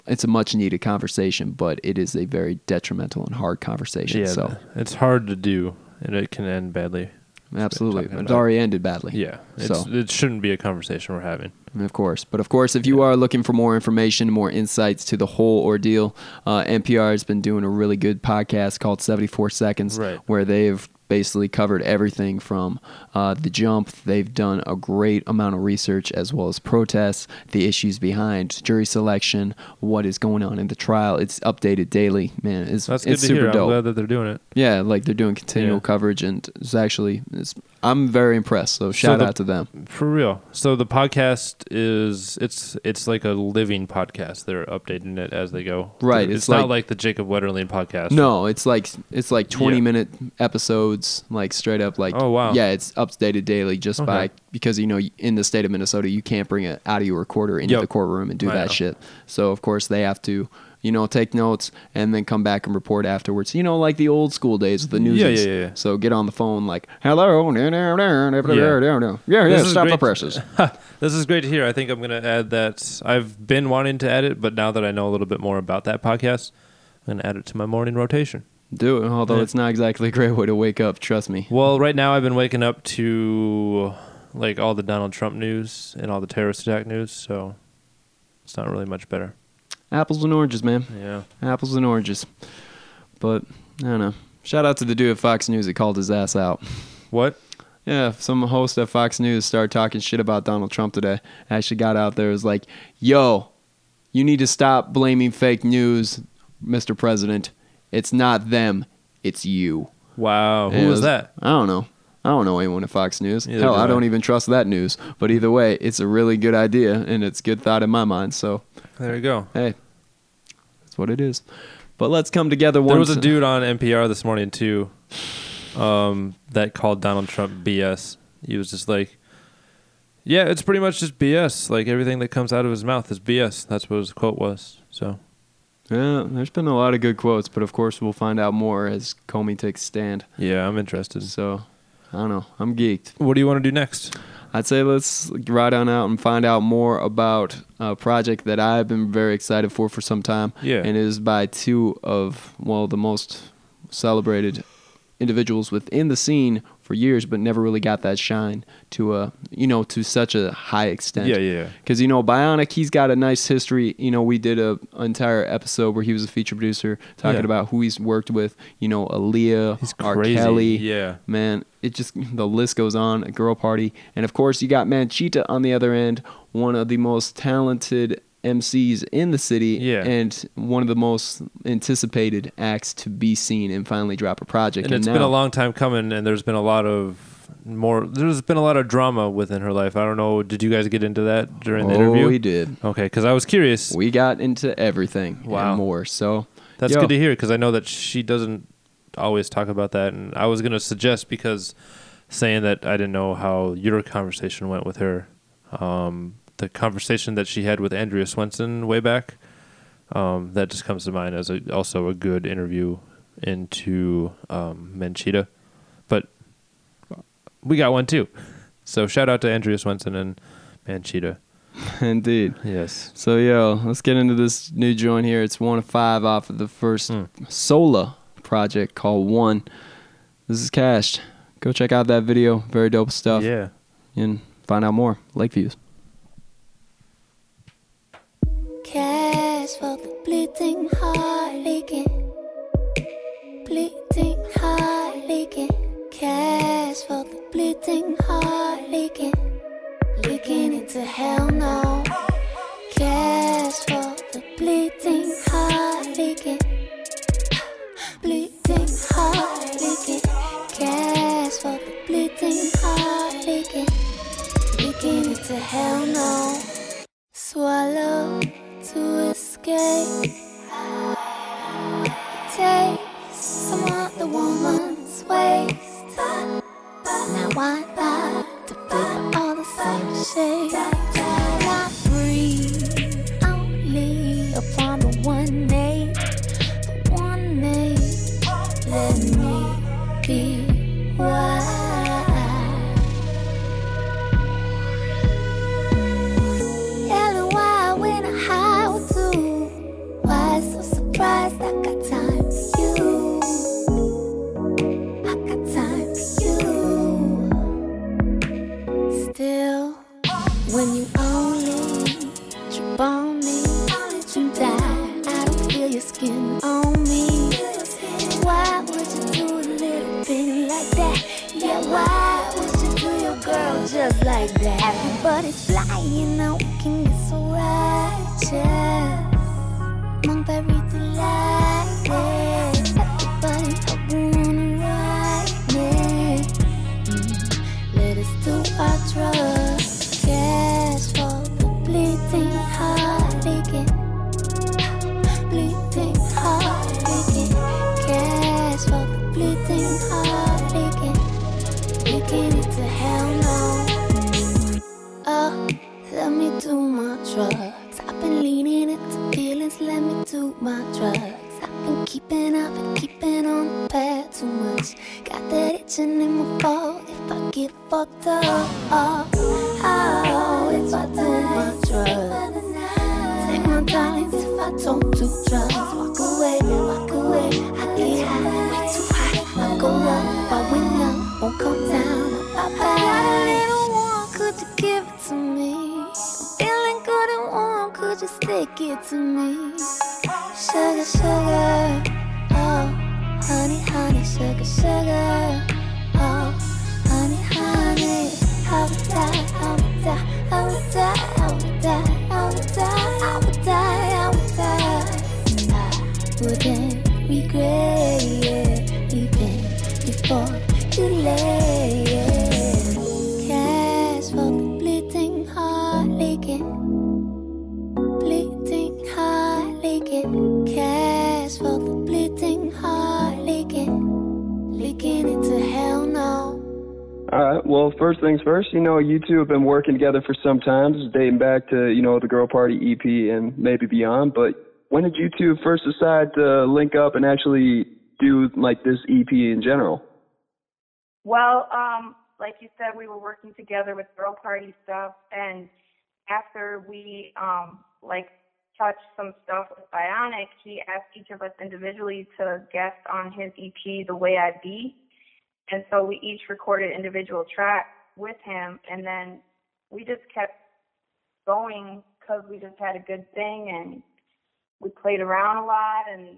it's a much needed conversation but it is a very detrimental and hard conversation yeah, so it's hard to do, and it can end badly. absolutely it's already ended badly Yeah, so it shouldn't be a conversation we're having. Of course. But of course, if you are looking for more information, more insights to the whole ordeal, uh, NPR has been doing a really good podcast called 74 Seconds, Right. where they've basically covered everything from uh, the jump. They've done a great amount of research as well as protests, the issues behind jury selection, what is going on in the trial. It's updated daily. Man, it's, That's good it's to super hear. dope. I'm glad that they're doing it. Yeah, like they're doing continual Yeah. coverage, and it's actually, it's, I'm very impressed. So shout the- out to them. For real. So the podcast is it's it's like a living podcast. They're updating it as they go. Right, It's, it's not like- like the Jacob Wetterling podcast. No, it's like it's like twenty Yeah. minute episodes, like straight up like. Oh, wow. Yeah, it's updated daily just by because you know in the state of Minnesota you can't bring an audio recorder into Yep. the courtroom and do I that know. shit. So of course they have to you know take notes and then come back and report afterwards. You know like the old school days with the news. Yeah, yeah, yeah. So get on the phone like hello, yeah, yeah, yeah, stop the presses. <laughs> this is great to hear. I think I'm going to add that. I've been wanting to add it, but now that I know a little bit more about that podcast, I'm going to add it to my morning rotation. Do it, although Yeah. it's not exactly a great way to wake up. Trust me. Well, right now I've been waking up to like all the Donald Trump news and all the terrorist attack news, so it's not really much better. Apples and oranges, man. Yeah. Apples and oranges. But I don't know. Shout out to the dude at Fox News that called his ass out. What? Yeah, some host at Fox News started talking shit about Donald Trump today. Actually got out there was like, "Yo, you need to stop blaming fake news, Mr. President. It's not them, it's you." Wow. And Who it was that? I don't know. I don't know anyone at Fox News. Neither Hell, do I I. don't even trust that news. But either way, it's a really good idea and it's good thought in my mind. So There you go. hey, that's what it is. But let's come together once. There was a dude on NPR this morning too, um, that called Donald Trump BS. He was just like, "Yeah, it's pretty much just BS. Like everything that comes out of his mouth is BS." That's what his quote was. So Yeah, there's been a lot of good quotes, but of course we'll find out more as Comey takes a stand. yeah, I'm interested. So I don't know. I'm geeked. What do you want to do next? I'd say let's ride on out and find out more about a project that I've been very excited for for some time. Yeah. And it is by two of, well, the most celebrated individuals within the scene for years, but never really got that shine to a, you know, to such a high extent. Yeah, yeah. Because you know, Bionic, he's got a nice history. You know, we did a entire episode where he was a feature producer talking Yeah. about who he's worked with. You know, Aaliyah, R. crazy. Kelly. Yeah. man, it just the list goes on. A girl party, and of course, you got Manchita on the other end, one of the most talented MCs in the city, Yeah. and one of the most anticipated acts to be seen and finally drop a project. And it's been a long time coming, and there's been a lot of more. There's been a lot of drama within her life. I don't know. Did you guys get into that during the Oh, interview? we did. Okay, because I was curious. We got into everything Wow. and more. So That's yo, good to hear because I know that she doesn't always talk about that, and I was gonna suggest because saying that I didn't know how your conversation went with her, um, the conversation that she had with Andrea Swensson way back, um, that just comes to mind as a, also a good interview into um, Manchita, but we got one too. So shout out to Andrea Swensson and Manchita. <laughs> Indeed. Yes. So yo, let's get into this new joint here. It's one of five off of the first Hmm. Sola project called One. This is Cashed. Go check out that video. Very dope stuff. Yeah. And find out more. Lakeviews. Cash bleeding leaking. Bleeding heart leaking. Cash for the bleeding heart leaking. Leaking into hell no. Cash for the bleeding heart leaking. Bleeding heart leaking. Cash for the bleeding leaking. Leaking into hell no. Swallow to escape. Why not to fit all the same shade? Flying, you can get so righteous. Delighted. My drugs. I've been keeping, I've been keeping on the path too much. Got that itching in my fall if I get fucked up. Oh, if I do my drugs. Take my darlings if I don't do drugs. Walk away, walk away. I get high, way too high. I go up, I went up, won't come down. I got a little one, could you give it to me? You stick it to me? Sugar, sugar, oh, honey, honey, sugar, sugar, oh, honey, honey. I would die, I would die, I would die, I would die, I would die, I would die, I would die. And I wouldn't regret leaving before too late. Heart leaking. For the bleeding heart leaking, leaking into hell no. All right. Well, first things first. You know, you two have been working together for some time, dating back to you know the Girl Party EP and maybe beyond. But when did you two first decide to link up and actually do like this EP in general? Well, um, like you said, we were working together with girl party stuff, and after we um, like touched some stuff with Bionic, he asked each of us individually to guest on his EP, The Way I Be, and so we each recorded individual tracks with him, and then we just kept going because we just had a good thing, and we played around a lot, and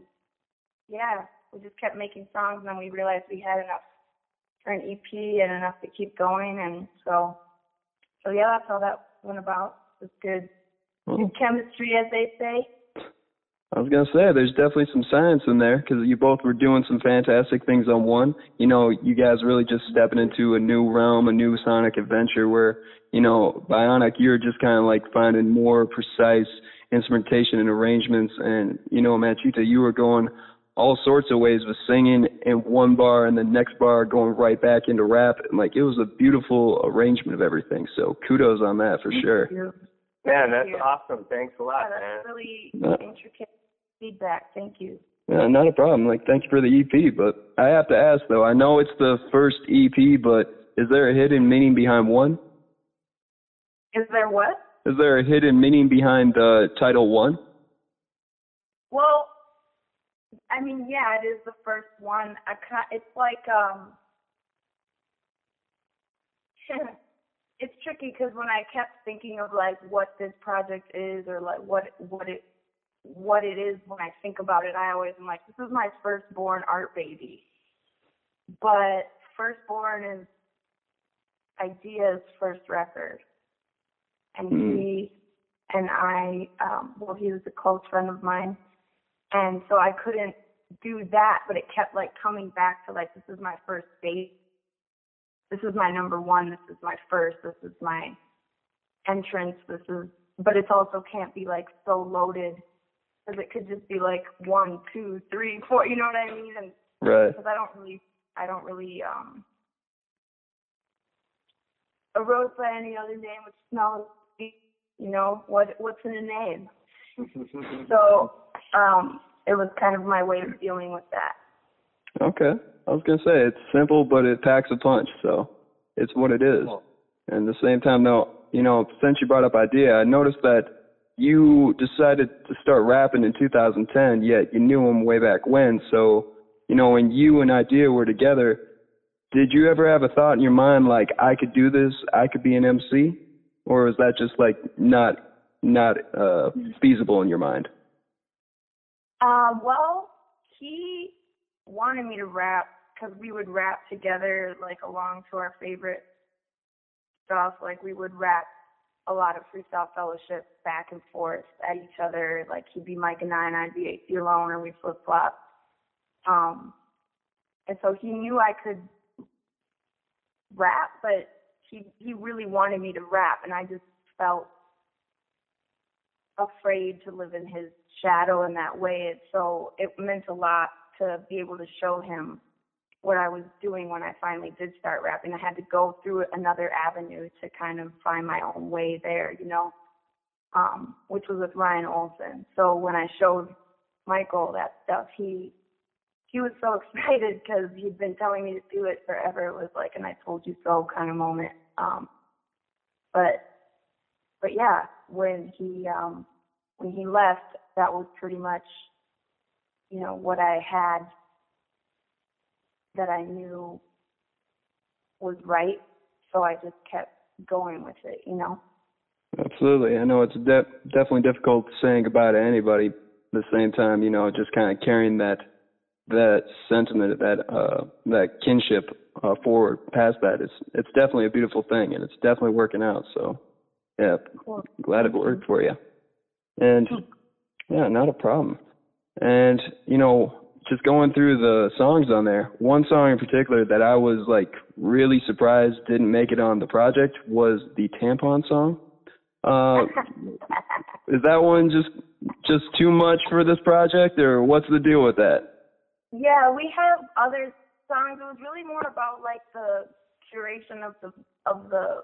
yeah, we just kept making songs, and then we realized we had enough for an EP and enough to keep going, and so, so yeah, that's how that went about. It's good, good chemistry, as they say. I was gonna say there's definitely some science in there because you both were doing some fantastic things on one. You know, you guys really just stepping into a new realm, a new sonic adventure where you know Bionic, you're just kind of like finding more precise instrumentation and arrangements, and you know Manchita, you were going all sorts of ways with singing in one bar and the next bar going right back into rap. And like it was a beautiful arrangement of everything. So kudos on that for sure. Man, that's you. awesome. Thanks a lot, Yeah, man. that's really Yeah. intricate feedback. Thank you. Yeah, not a problem. Like, thank you for the EP, but I have to ask though. I know it's the first EP, but is there a hidden meaning behind one? Is there what? Is there a hidden meaning behind uh, title one? Well, I mean, yeah, it is the first one. I ki- it's like um, <laughs> it's tricky because when I kept thinking of like what this project is or like what what it what it is when I think about it. I always am like, this is my firstborn art baby. But firstborn is Eyedea's first record. And Mm. he and I, um, well, he was a close friend of mine. And so I couldn't do that, but it kept like coming back to like, this is my first date. This is my number one. This is my first. This is my entrance. This is, but it also can't be like so loaded because it could just be like one, two, three, four. You know what I mean? And Right. because I don't really, I don't really um a rose by any other name would smell. You know what? What's in a name? <laughs> So um, it was kind of my way of dealing with that. Okay. I was gonna say it's simple, but it packs a punch. So it's what it is. And at the same time, though, you know, since you brought up Eyedea, I noticed that you decided to start rapping in 2010. Yet you knew him way back when. So you know, when you and Eyedea were together, did you ever have a thought in your mind like I could do this? I could be an MC, or was that just like not not uh feasible in your mind? Uh, well, he wanted me to rap because we would rap together, like along to our favorite stuff. Like we would rap a lot of freestyle fellowship back and forth at each other. Like he'd be Mike and I, and I'd be Aceyalone, and we flip flop. Um, and so he knew I could rap, but he he really wanted me to rap, and I just felt afraid to live in his shadow in that way. And so it meant a lot to be able to show him what I was doing when I finally did start rapping. I had to go through another avenue to kind of find my own way there, you know, um, which was with Ryan Olsen. So when I showed Michael that stuff, he he was so <laughs> excited because he'd been telling me to do it forever. It was like an I told you so kind of moment. Um, but but yeah, when he um when he left, that was pretty much you know what I had that I knew was right. So I just kept going with it, you know. Absolutely. I know it's de- definitely difficult saying goodbye to anybody. At the same time, you know, just kind of carrying that that sentiment, that uh, that kinship uh, forward past that. It's it's definitely a beautiful thing, and it's definitely working out. So, yeah, Cool. glad it worked for you. And yeah, not a problem. And you know, just going through the songs on there, one song in particular that I was like really surprised didn't make it on the project was the tampon song. Uh, <laughs> is that one just just too much for this project, or what's the deal with that? Yeah, we have other songs. It was really more about like the curation of the of the.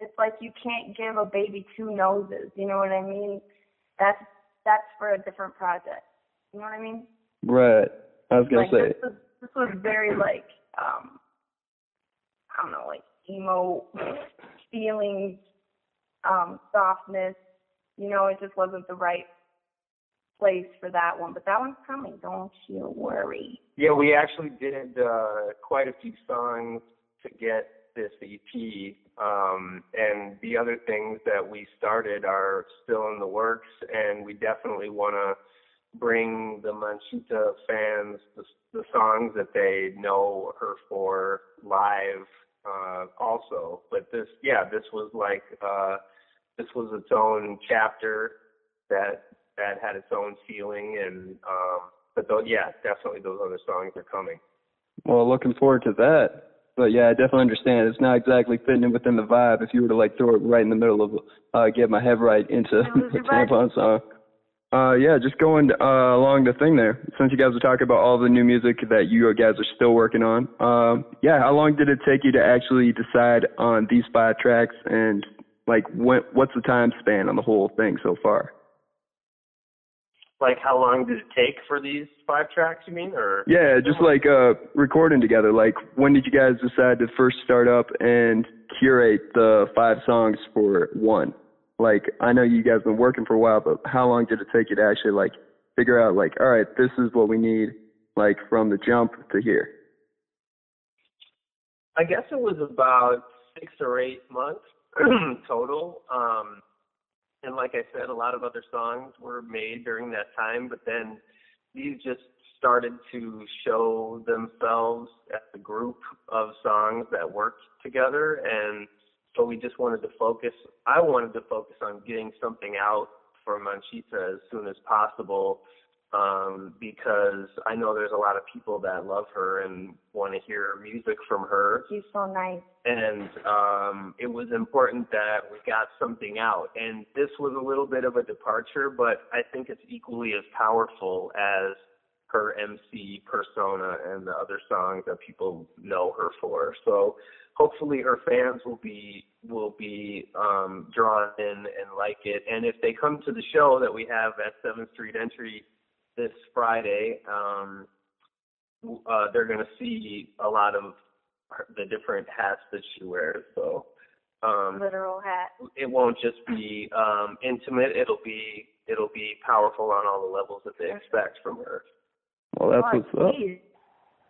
It's like you can't give a baby two noses. You know what I mean? That's that's for a different project. You know what I mean? Right. I was gonna like say. this was this was very like um I don't know, like emo feelings, um, softness. You know, it just wasn't the right place for that one. But that one's coming, don't you worry. Yeah, we actually did uh, quite a few songs to get this EP, um, and the other things that we started are still in the works, and we definitely want to bring the Manchita fans the, the songs that they know her for live uh, also. But this, yeah, this was like uh, this was its own chapter that that had its own feeling, and um, but though, yeah, definitely those other songs are coming. Well, looking forward to that. But yeah, I definitely understand. It's not exactly fitting in within the vibe. If you were to like throw it right in the middle of uh, get my head right into <laughs> the tampon song. Uh, yeah, just going uh, along the thing there. Since you guys were talking about all the new music that you guys are still working on, um, yeah, how long did it take you to actually decide on these five tracks, and like, when, what's the time span on the whole thing so far? Like, how long did it take for these five tracks? You mean, or Yeah, just like uh, recording together. Like, when did you guys decide to first start up and curate the five songs for one? Like, I know you guys been working for a while, but how long did it take you to actually like figure out like, all right, this is what we need, like from the jump to here? I guess it was about six or eight months <clears throat> total. Um, and like I said, a lot of other songs were made during that time, but then these just started to show themselves as a group of songs that worked together and so we just wanted to focus I wanted to focus on getting something out for Manchita as soon as possible um because I know there's a lot of people that love her and want to hear music from her. She's so nice. and um it was important that we got something out. And this was a little bit of a departure but I think it's equally as powerful as her MC persona and the other songs that people know her for. So hopefully her fans will be will be um drawn in and like it. And if they come to the show that we have at 7th Street Entry this Friday um uh they're going to see a lot of her, the different hats that she wears so um Literal hat. it won't just be um intimate it'll be it'll be powerful on all the levels that they expect from her Well, that's Oh, what's up.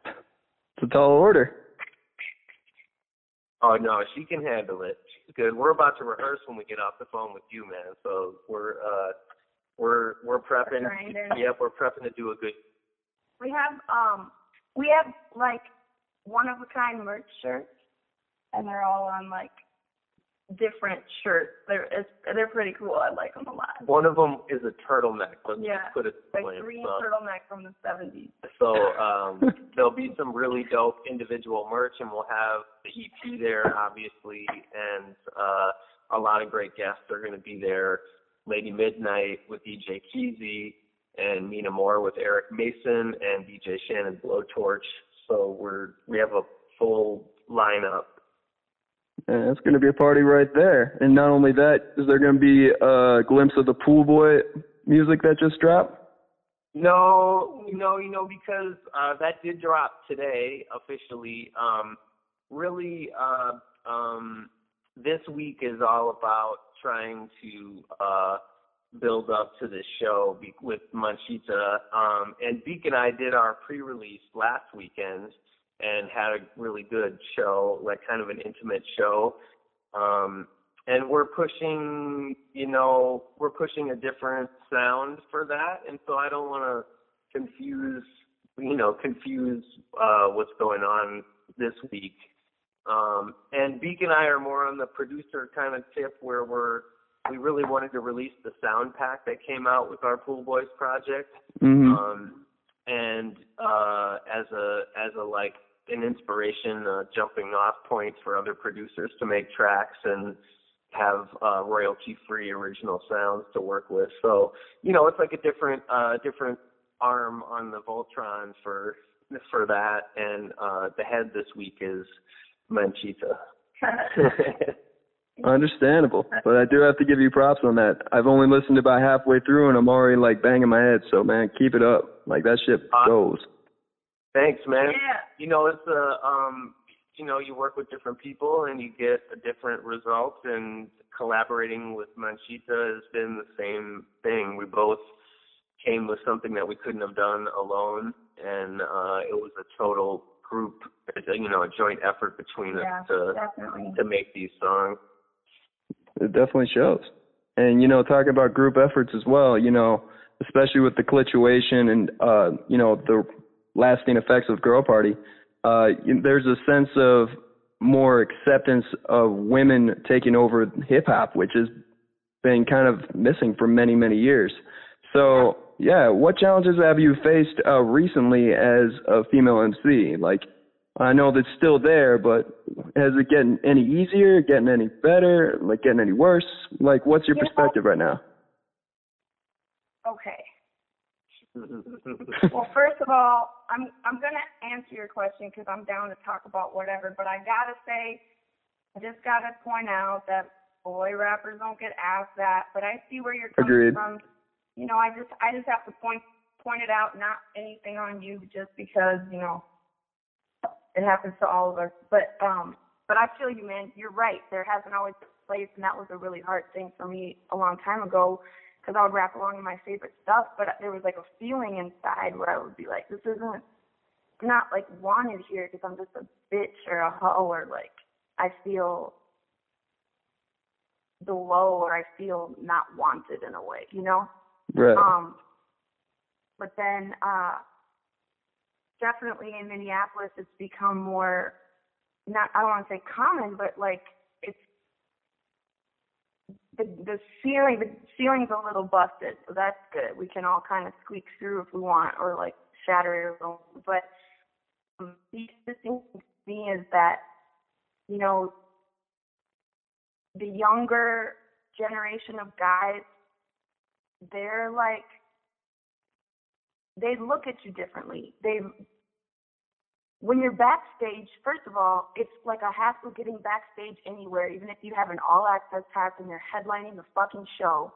It's a tall order. oh no she can handle it she's good we're about to rehearse when we get off the phone with you man so we're uh we're we're prepping yep we're prepping to do a good We have um we have like one of a kind merch shirts and they're all on like different shirts. They're it's, they're pretty cool. I like them a lot. one of them is a turtleneck let's Yeah. put it Like plain. green So- turtleneck from the seventies. So <laughs> um, there'll be some really dope individual merch, and we'll have the EP there, obviously, and uh, a lot of great guests are going to be there. Lady Midnight with DJ Keezy, and Nina Moore with Eric Mayson, and DJ Shannon Blowtorch. So we're we have a full lineup. And it's going to be a party right there. And not only that, is there going to be a glimpse of the Pool Boy music that just dropped? No, no, you know, because uh, that did drop today officially. Um, really, uh, um, this week is all about trying to uh, build up to this show be- with Manchita. Um, and Beak and I did our pre-release last weekend and had a really good show, like kind of an intimate show. Um, and we're pushing, you know, we're pushing a different sound for that, and so I don't want to confuse, you know, confuse uh, what's going on this week. Um, and Beak and I are more on the producer kind of tip where we're we really wanted to release the sound pack that came out with our Pool Boys project Mhm. um, and uh, as a as a like an inspiration, uh, jumping off point for other producers to make tracks and have uh, royalty free original sounds to work with. So you know, it's like a different uh, different arm on the Voltron for for that. And uh, the head this week is Manchita. <laughs> Understandable. But I do have to give you props on that. I've only listened about halfway through and I'm already like banging my head. So man, keep it up. Like that shit goes. Thanks, man. Yeah. You know, it's a um you know, you work with different people and you get a different result and collaborating with Manchita has been the same thing. We both came with something that we couldn't have done alone and uh it was a total group you know, a joint effort between Yeah, us to definitely. to make these songs. It definitely shows. And you know, talking about group efforts as well, you know, especially with the clituation and uh, you know, the lasting effects of Girl Party, uh there's a sense of more acceptance of women taking over hip hop, which has been kind of missing for many, many years. So, yeah, what challenges have you faced uh, recently as a female MC? Like, I know that's still there, but has it getting any easier, getting any better, like getting any worse? Like, what's your perspective right now? Okay. <laughs> Well, first of all, I'm I'm gonna answer your question because I'm down to talk about whatever. But I gotta say, I just gotta point out that boy rappers don't get asked that. But I see where you're coming Agreed. from. You know, I just I just have to point point it out, not anything on you, just because you know it happens to all of us. But um, but I feel you, man. You're right. There hasn't always been a place, and that was a really hard thing for me a long time ago because I would rap along to my favorite stuff, but there was like a feeling inside where I would be like, this isn't not like wanted here because I'm just a bitch or a hoe or like I feel below or I feel not wanted in a way, you know? Right. Um, but then, uh, definitely in Minneapolis, it's become more, not, I don't want to say common, but like, it's, the, the ceiling, the ceiling's a little busted, so that's good. We can all kind of squeak through if we want, or like shatter it. But um, the interesting thing to me is that, you know, the younger generation of guys, they're like, they look at you differently. They, when you're backstage, first of all, it's like a hassle getting backstage anywhere, even if you have an all access pass and you're headlining the fucking show.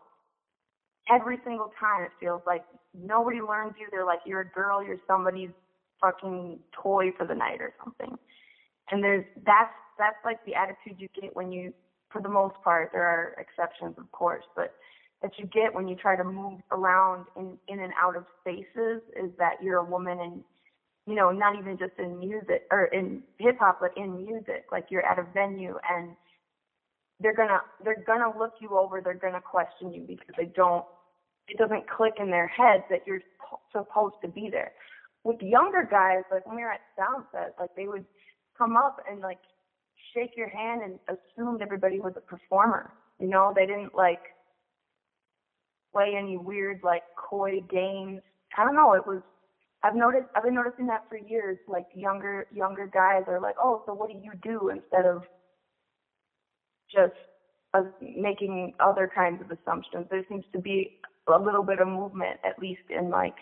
Every single time it feels like nobody learns you. They're like, you're a girl, you're somebody's fucking toy for the night or something. And there's, that's, that's like the attitude you get when you, for the most part, there are exceptions of course, but that you get when you try to move around in, in and out of spaces is that you're a woman and you know, not even just in music or in hip hop, but in music. Like you're at a venue and they're gonna they're gonna look you over. They're gonna question you because they don't. It doesn't click in their heads that you're supposed to be there. With younger guys, like when we were at Soundset, like they would come up and like shake your hand and assumed everybody was a performer. You know, they didn't like play any weird like coy games. I don't know. It was I've noticed I've been noticing that for years. Like younger younger guys are like, oh, so what do you do instead of just uh, making other kinds of assumptions. There seems to be a little bit of movement, at least in like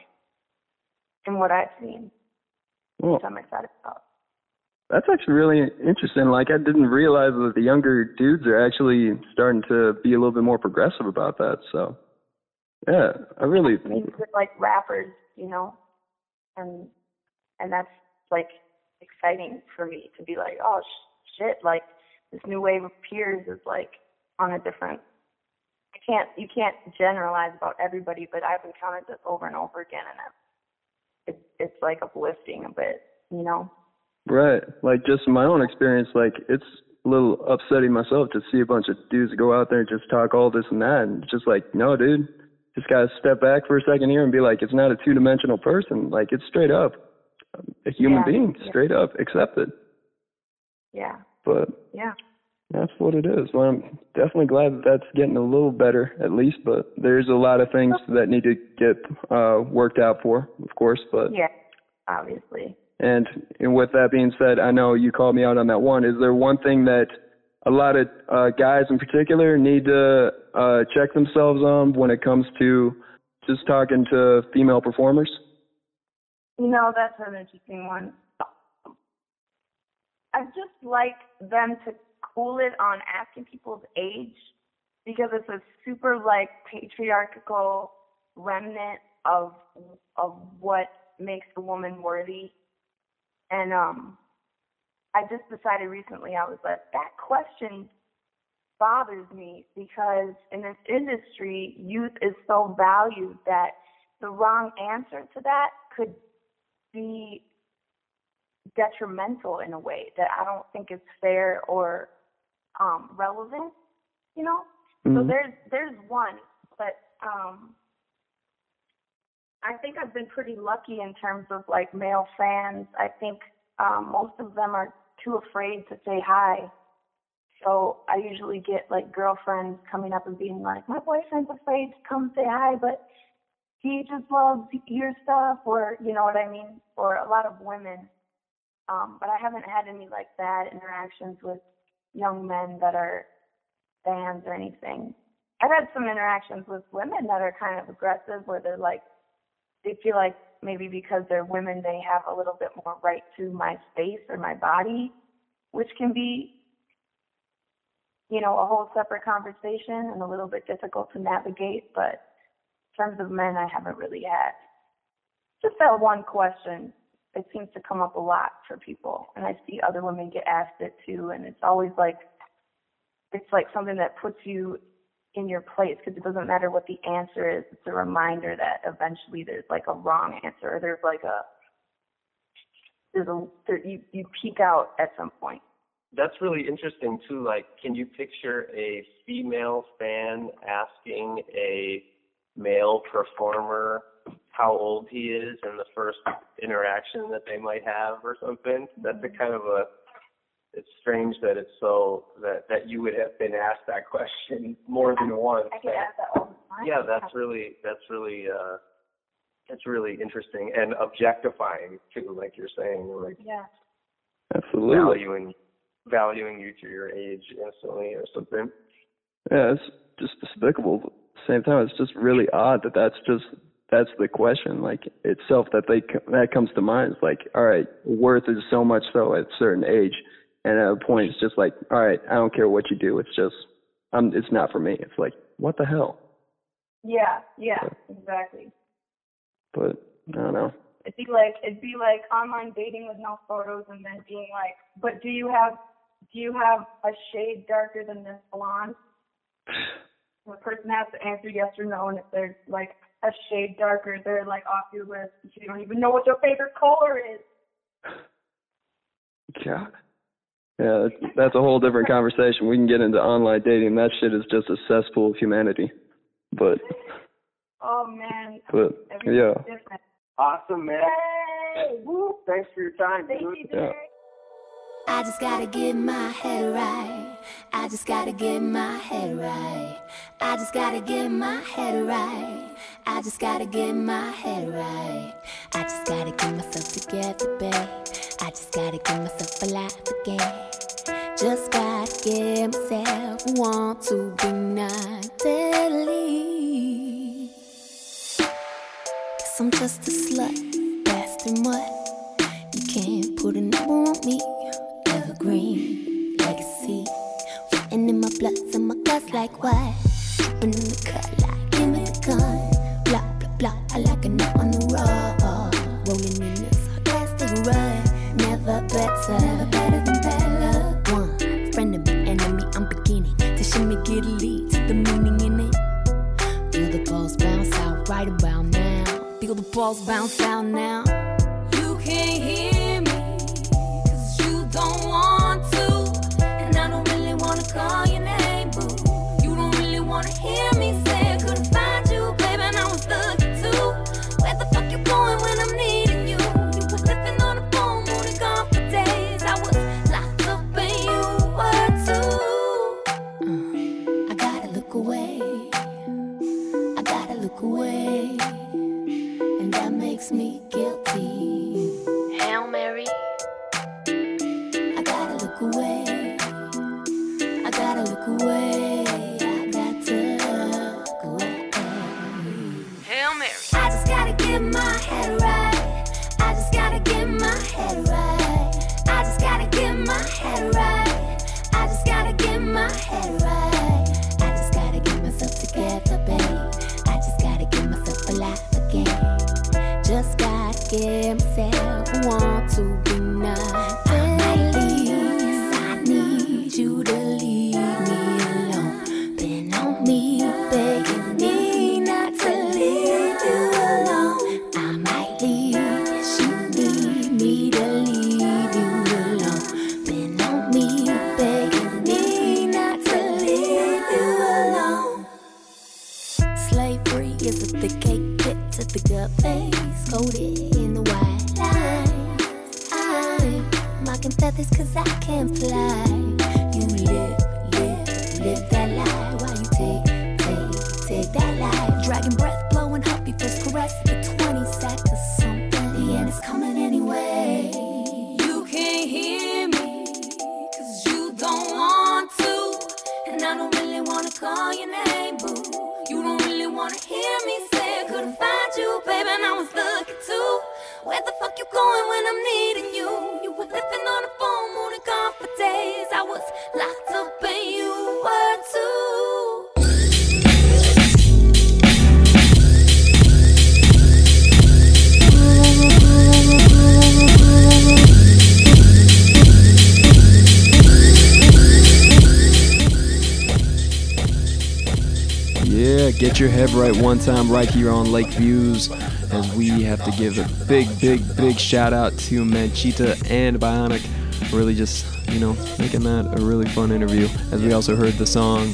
in what I've seen, which I'm excited about. that's actually really interesting. Like I didn't realize that the younger dudes are actually starting to be a little bit more progressive about that. So, yeah, I really. With like rappers, you know, and and that's like exciting for me to be like, oh sh- shit, like this new wave of peers is like on a different. I can't you can't generalize about everybody, but I've encountered this over and over again, and it's it's like uplifting a bit, you know. Right. Like just my own experience, like it's a little upsetting myself to see a bunch of dudes go out there and just talk all this and that and just like, no dude, just gotta step back for a second here and be like, it's not a two dimensional person. Like it's straight up a human Yeah, being, yeah. straight up, accepted. Yeah. But Yeah. that's what it is. Well, I'm definitely glad that that's getting a little better at least, but there's a lot of things that need to get uh worked out for, of course, but Yeah. Obviously. and and with that being said, I know you called me out on that one. Is there one thing that a lot of uh, guys in particular need to uh, check themselves on when it comes to just talking to female performers? You know, that's an interesting one. I just like them to cool it on asking people's age because it's a super like patriarchal remnant of of what makes a woman worthy. And um I just decided recently I was like that question bothers me because in this industry youth is so valued that the wrong answer to that could be detrimental in a way that I don't think is fair or um relevant, you know? So Mhm. there's there's one, but um I think I've been pretty lucky in terms of like male fans. I think um most of them are too afraid to say hi. So I usually get like girlfriends coming up and being like, My boyfriend's afraid to come say hi but he just loves your stuff or you know what I mean? Or a lot of women. Um, but I haven't had any like bad interactions with young men that are fans or anything. I've had some interactions with women that are kind of aggressive where they're like they feel like maybe because they're women they have a little bit more right to my space or my body, which can be you know, a whole separate conversation and a little bit difficult to navigate, but in terms of men I haven't really had. Just that one question. It seems to come up a lot for people and I see other women get asked it too and it's always like it's like something that puts you in your place because it doesn't matter what the answer is. It's a reminder that eventually there's like a wrong answer or there's like a there's a there, you you peak out at some point, that's really interesting too. Like, can you picture a female fan asking a male performer how old he is in the first interaction that they might have or something? That's a mm-hmm. kind of a it's strange that it's so that that you would have been asked that question <laughs> more than once. I get asked that all the time. Yeah, that's really that's really uh that's really interesting and objectifying too, like you're saying, like Yeah. Absolutely. valuing valuing you to your age instantly or something. Yeah, it's just despicable. But at the same time, it's just really odd that that's just that's the question, like itself that they co- that comes to mind. It's like, all right, worth is so much so at a certain age, and at a point, it's just like, all right, I don't care what you do. It's just, um, it's not for me. It's like, what the hell? Yeah, yeah, exactly. But I don't know. It'd be like it'd be like online dating with no photos and then being like, but do you have do you have a shade darker than this blonde? <sighs> The person has to answer yes or no, and if they're like a shade darker, they're like off your list. You don't even know what your favorite color is. God. Yeah, that's, that's a whole different conversation. We can get into online dating. That shit is just a cesspool of humanity. But, Oh man. but Everyone's yeah, different. Awesome, man. Hey, woo. Thanks for your time, dude. yeah. I just gotta get my head right. I just gotta get my head right. I just gotta get my head right. I just gotta get my head right. I just gotta get myself together, babe. I just gotta get myself alive again. Just gotta get myself want to be not deadly. Cause I'm just a slut, bastard mutt. You can't put a number on me. Get your head right one time right here on Lake Views. As we have to give a big, big, big shout out to Manchita and Bionic really just you know making that a really fun interview. As we also heard the song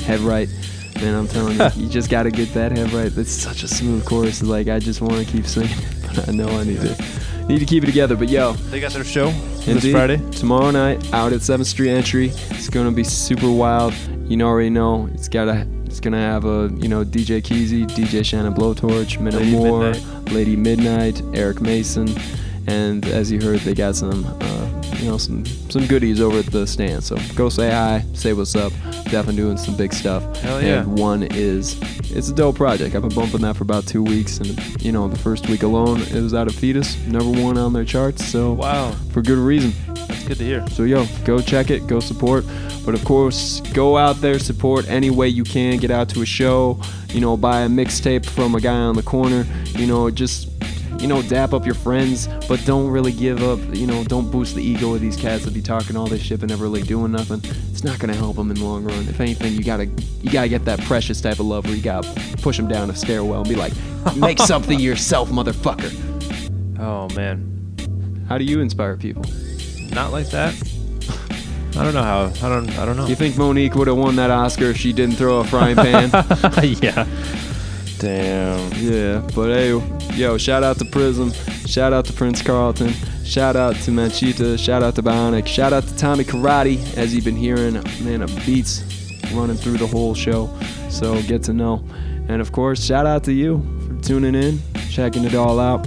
"Head Right." Man, I'm telling you, <laughs> you just gotta get that head right. It's such a smooth chorus. Like I just want to keep singing, <laughs> but I know I need to need to keep it together. But yo, They got their show this Friday. Tomorrow night out at 7th Street Entry. It's gonna be super wild. You know already know. It's gotta it's gonna have a you know DJ Keezy, DJ Shannon Blowtorch, Minna Lady Moore, Midnight. Lady Midnight, Eric Mayson, and as you heard, they got some uh, you know some some goodies over at the stand. So go say hi, say what's up. Definitely doing some big stuff. Hell yeah. And one is it's a dope project. I've been bumping that for about two weeks, and you know the first week alone it was out of Fetus, number one on their charts. So Wow. for good reason. Good to hear. So yo, go check it, go support. But of course, go out there, support any way you can. Get out to a show, you know, buy a mixtape from a guy on the corner. You know, just you know, dap up your friends, but don't really give up. You know, don't boost the ego of these cats that be talking all this shit but never really doing nothing. It's not gonna help them in the long run. If anything, you gotta you gotta get that precious type of love where you gotta push them down a stairwell and be like, <laughs> make something yourself, motherfucker. Oh man, How do you inspire people? Not like that. <laughs> I don't know how. I don't. I don't know. You think Mo'Nique would have won that Oscar if she didn't throw a frying pan? <laughs> yeah. Damn. Yeah, but hey, yo, shout out to Prism, shout out to Prince Carlton, shout out to Manchita, shout out to Bionic, shout out to Tommy Karate, as you've been hearing, man, of beats running through the whole show. So get to know. And of course, shout out to you for tuning in, checking it all out.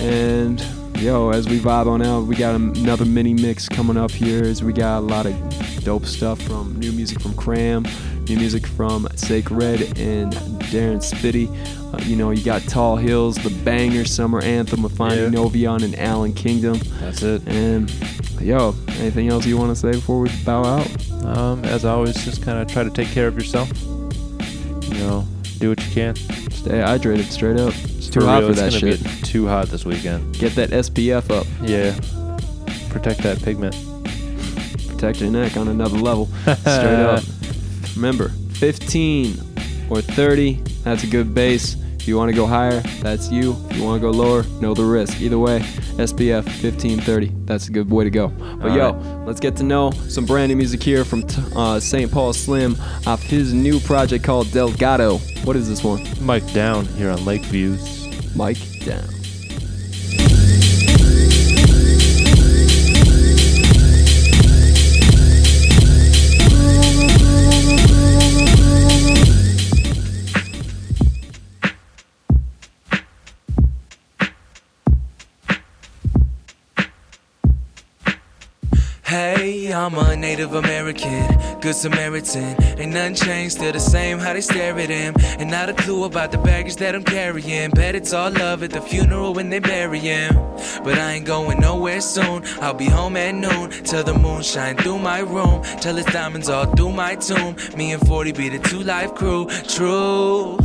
And yo, as we vibe on out, we got another mini mix coming up here. As we got a lot of dope stuff from new music from Cram, new music from Sacred and Darren Spitty. Uh, you know, you got Tall Hills, the banger summer anthem with Finding Yeah. Novyon and Allan Kingdom. That's it. And yo, anything else you want to say before we bow out? Um, as always, just kind of try to take care of yourself. You know, do what you can. Stay hydrated, straight up. Too For hot real, for that shit. Be too hot this weekend. Get that SPF up. Yeah. Protect that pigment. protect your neck on another level. <laughs> Straight up. Remember, 15 or 30, that's a good base. If you want to go higher, that's you. If you want to go lower, know the risk. Either way, SPF 1530, that's a good way to go. But All yo, right. let's get to know some brand new music here from t- uh, St. Paul Slim off his new project called Delgado. What is this one? Mike Down here on Lake Views. Mike Down. I'm a Native American, good Samaritan. Ain't nothing changed, still the same how they stare at him. And not a clue about the baggage that I'm carrying. Bet it's all love at the funeral when they bury him. But I ain't going nowhere soon. I'll be home at noon till the moon shine through my room. Till it's diamonds all through my tomb. Me and 40 be the two life crew. True.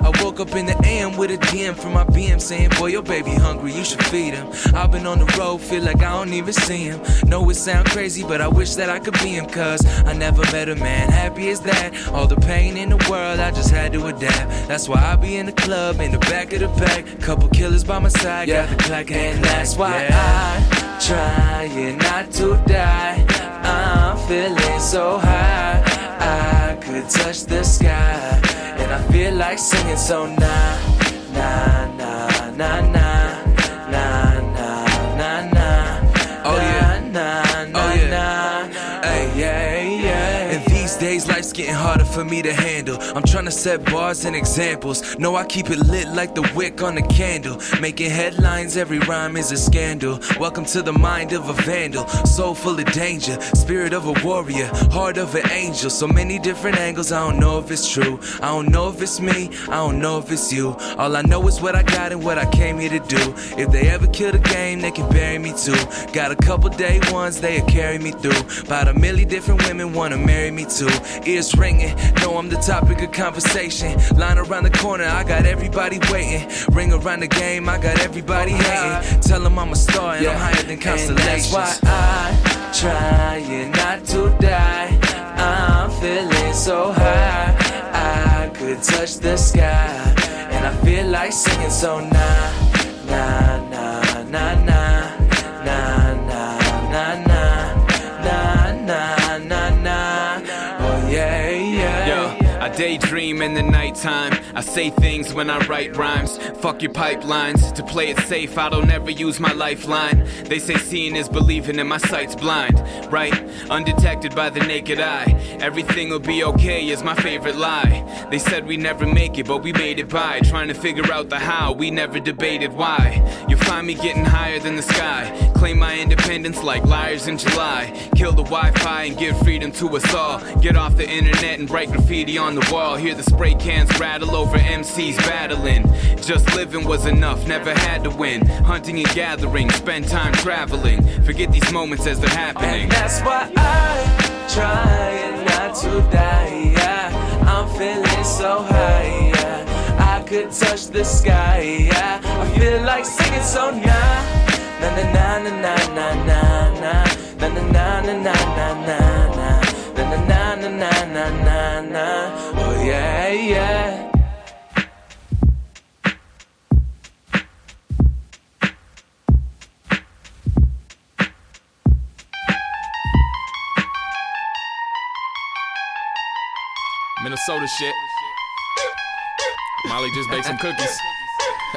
I woke up in the AM with a DM from my BM saying, Boy, your baby hungry, you should feed him. I've been on the road, feel like I don't even see him. Know it sound crazy, but I wish that I could be him, cause I never met a man happy as that. All the pain in the world, I just had to adapt. That's why I be in the club, in the back of the pack. Couple killers by my side, got the clock and that's why I trying not to die. I'm feeling so high, I could touch the sky. And I feel like singing so nah, nah, nah, nah, nah, nah, nah, nah, nah. Oh yeah, nah, days left life's getting harder for me to handle. I'm trying to set bars and examples. No, I keep it lit like the wick on a candle. Making headlines, every rhyme is a scandal. Welcome to the mind of a vandal. Soul full of danger, spirit of a warrior, heart of an angel. So many different angles, I don't know if it's true. I don't know if it's me, I don't know if it's you. All I know is what I got and what I came here to do. If they ever kill the game, they can bury me too. Got a couple day ones, they'll carry me through. About a million different women wanna marry me too. Ears ringing, know I'm the topic of conversation. Line around the corner, I got everybody waiting. Ring around the game, I got everybody hating. Tell them I'm a star and I'm higher than constellations. that's why I trying not to die. I'm feeling so high, I could touch the sky. And I feel like singing so nah, nah, nah, nah, nah, in the nighttime. I say things when I write rhymes. Fuck your pipelines. To play it safe, I don't ever use my lifeline. They say seeing is believing, and my sight's blind. Right? Undetected by the naked eye. Everything will be okay is my favorite lie. They said we never make it, but we made it by. Trying to figure out the how, we never debated why. You find me getting higher than the sky. Claim my independence like liars in July. Kill the Wi Fi and give freedom to us all. Get off the internet and write graffiti on the wall. Hear the spray cans rattle over MCs battling. Just living was enough, never had to win. Hunting and gathering, spend time traveling. Forget these moments as they're happening. And that's why I try not to die. Yeah. I'm feeling so high. Yeah. I could touch the sky. Yeah. I feel like singing so nah. Na na na na na na na na na na na na na na na na na na na. Oh yeah yeah. Minnesota shit. Molly just baked some cookies.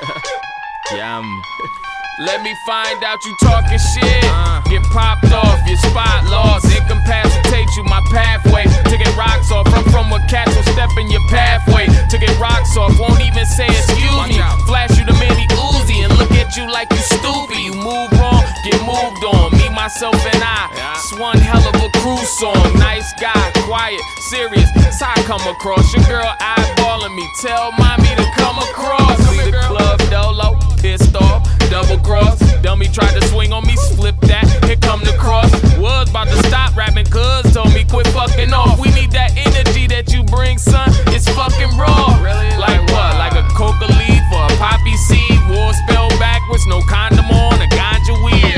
<laughs> yeah, I'm let me find out you talking shit. Get popped off, your spot lost. Incapacitate you, my pathway. To get rocks off. I'm from where cats will step in your pathway. To get rocks off, won't even say excuse me. Flash you the mini Uzi and look at you like you stupid. You move wrong, get moved on. Me, myself, and I. It's one hell of a crew song. Nice guy, quiet, serious. That's how I come across. Your girl eyeballing me. Tell mommy to come across. See the club dolo, pissed off, double cross. Dummy tried to swing on me, flip that. Here come the cross. Was about to stop rapping, cuz told me quit fucking off. We need that energy that you bring, son. It's fucking raw. Like what? Like a coca leaf or a poppy seed? War spell backwards, no condom on, a ganja weed.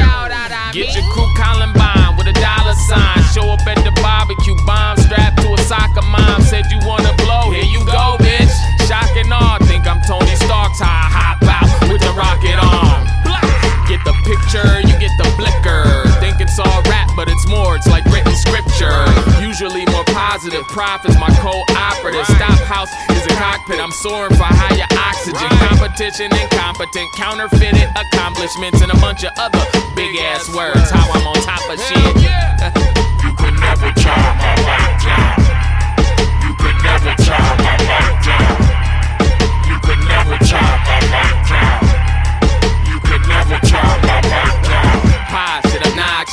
Get your crew Columbine with a dollar sign. Show up at the barbecue, bomb strapped to a soccer mom. Said you wanna blow, here you go, bitch. Shock and awe, think I'm Tony Stark's high, hop out with the rocket arm. Picture, you get the blicker. Think it's all rap, but it's more, it's like written scripture. Usually more positive, profits, my co-operative. Stophouse is a cockpit, I'm soaring for higher oxygen. Competition, incompetent, counterfeited accomplishments, and a bunch of other big ass words. How I'm on top of shit. <laughs> You could never tie my life down. You could never tie my life down. You could never tie my life down. You could never tie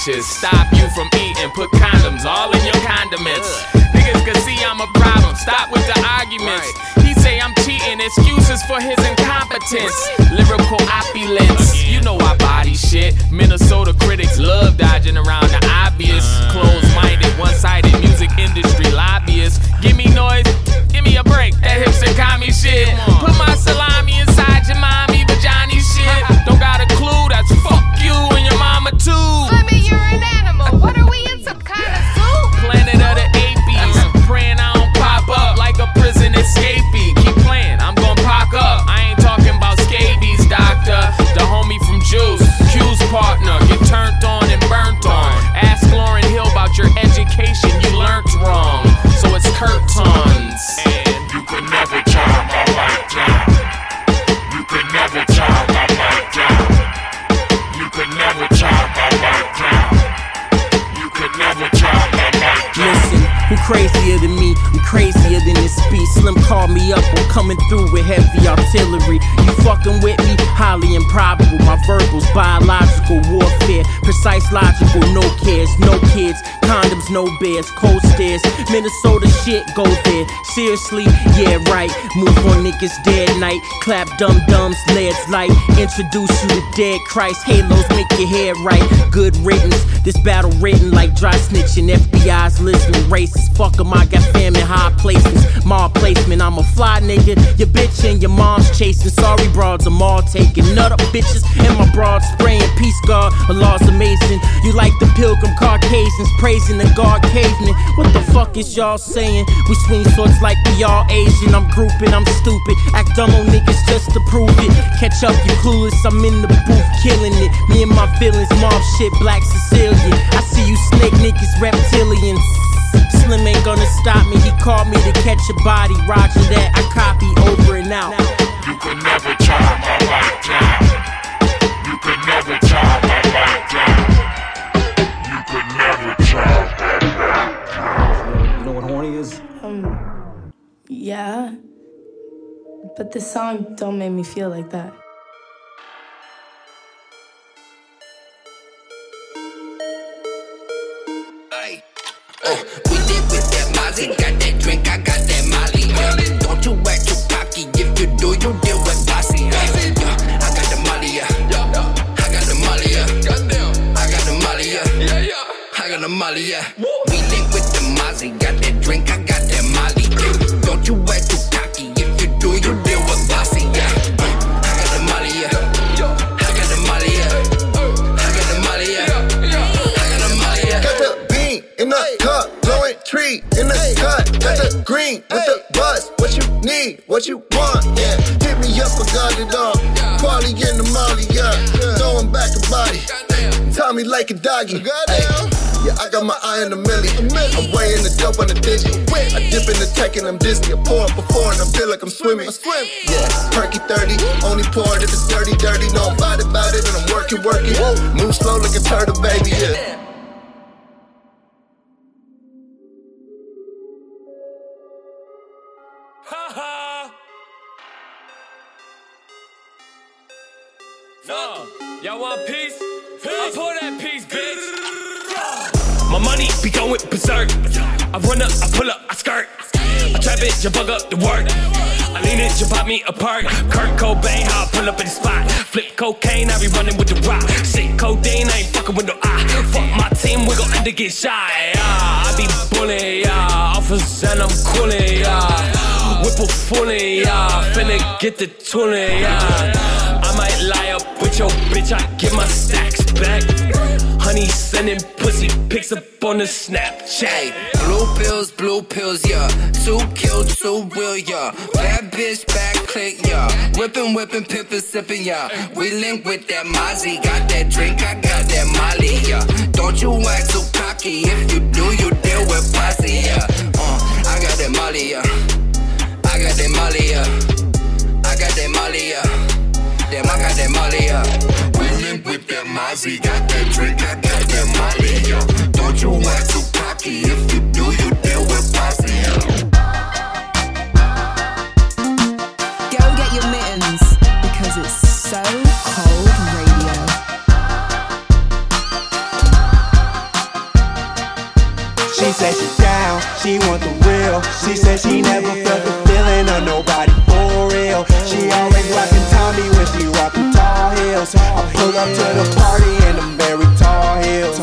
obnoxious. Stop you from eating. Put condoms all in your condiments. Niggas can see I'm a problem. Stop with the arguments. He say I'm cheating. Excuses for his incompetence. Lyrical opulence. You know I body shit. Minnesota critics love dodging around the obvious. Closed-minded, one-sided music industry lobbyists. Give me noise. Give me a break. That hipster commie shit. Put my salami inside Juice, Q's partner. Get turned on and burnt on. Ask Lauryn Hill about your education, you learnt wrong. So it's curtains. And Called me up, I'm coming through with heavy artillery. You fucking with me? Highly improbable. My verbals, biological warfare. Precise, logical, no cares, no kids. Condoms, no bears, cold stairs. Minnesota shit, go there. Seriously, yeah, right. Move on niggas dead night. Clap dum dums, leads light. Introduce you to dead Christ. Halos make your hair right. Good riddance. This battle written like dry snitching. FBI's listening. Racist. Fuck 'em, I got fam in high places. Mall placement, I'm a fly nigga. Your bitch and your mom's chasing. Sorry, broads, I'm all taking. Nut up bitches and my broad spraying. Peace, God, Allah's amazing. You like the pilgrim Caucasians praising the God caveman. What the fuck is y'all saying? We swing swords like we all Asian. I'm grouping, I'm stupid. Act dumb on niggas just to prove it. Catch up, you clueless. I'm in the booth killing it. Me and my feelings, mom shit, black Sicilian. I see you snake niggas, reptilians. Slim ain't gonna stop me. He called me to catch a body. Roger that, I copy over and out. You can never tie my life down. Yeah. But this song don't make me feel like that. Uh, we did with that Mozzie, got that drink, I got that Molly. Yeah. Don't you act too cocky, if you do, you deal with bossy. Yeah. Yeah. I got the Molly, yeah. I got the Molly, yeah. I got the Molly, yeah. I got the Molly, yeah. We link with the Mozzie, got that drink, I got tree in the cut. Got the green with the buzz. What you need, what you want, yeah. Hit me up, I got it all. Quality in the molly, yeah. Throwing back a body. Tell me like a doggy. Yeah, I got my eye on the milli. I'm weighing the dope on the digi. I dip in the tech and I'm Disney. I pour up before and I feel like I'm swimming. I swim. Yeah, perky 30, only pour it if it's dirty, dirty. No, I'm about it, about it, and I'm working, working. Move slow like a turtle, baby, yeah. Be going berserk. I run up, I pull up, I skirt. I trap it, you bug up the work. I lean it, you pop me apart. Kurt Cobain, how I pull up in the spot. Flip cocaine, I be running with the rock. Sick codeine, I ain't fucking with no eye. Fuck my team, we gon' end to get shy. Yeah, I be bullying, yeah. Offers and I'm coolin', yeah. Whip a fully, yeah. Finna get the tooling, yeah. I might lie up with your bitch, I get my stacks back. Honey sending pussy pics up on the Snapchat. Blue pills, blue pills, yeah. Two kill, two will, yeah. Bad bitch, bad click, yeah. Whippin', whippin', pimpin', sippin', yeah. We link with that Mozzie. Got that drink, I got that Molly, yeah. Don't you act too cocky. If you do, you deal with posse, yeah. Uh, I got that Molly, yeah. I got that Molly, yeah. I got that Molly, yeah. Damn, I got that Molly, yeah. We link with that Mozzie. Got that drink, I got that Molly, yeah. Don't you act too cocky. If you do, you deal with posse, yeah. Go get your mittens because it's. She said she down, she want the real. She said she never felt the feeling of nobody for real. She always rockin' Tommy when she rockin' tall heels. I pull up to the party in them very tall heels.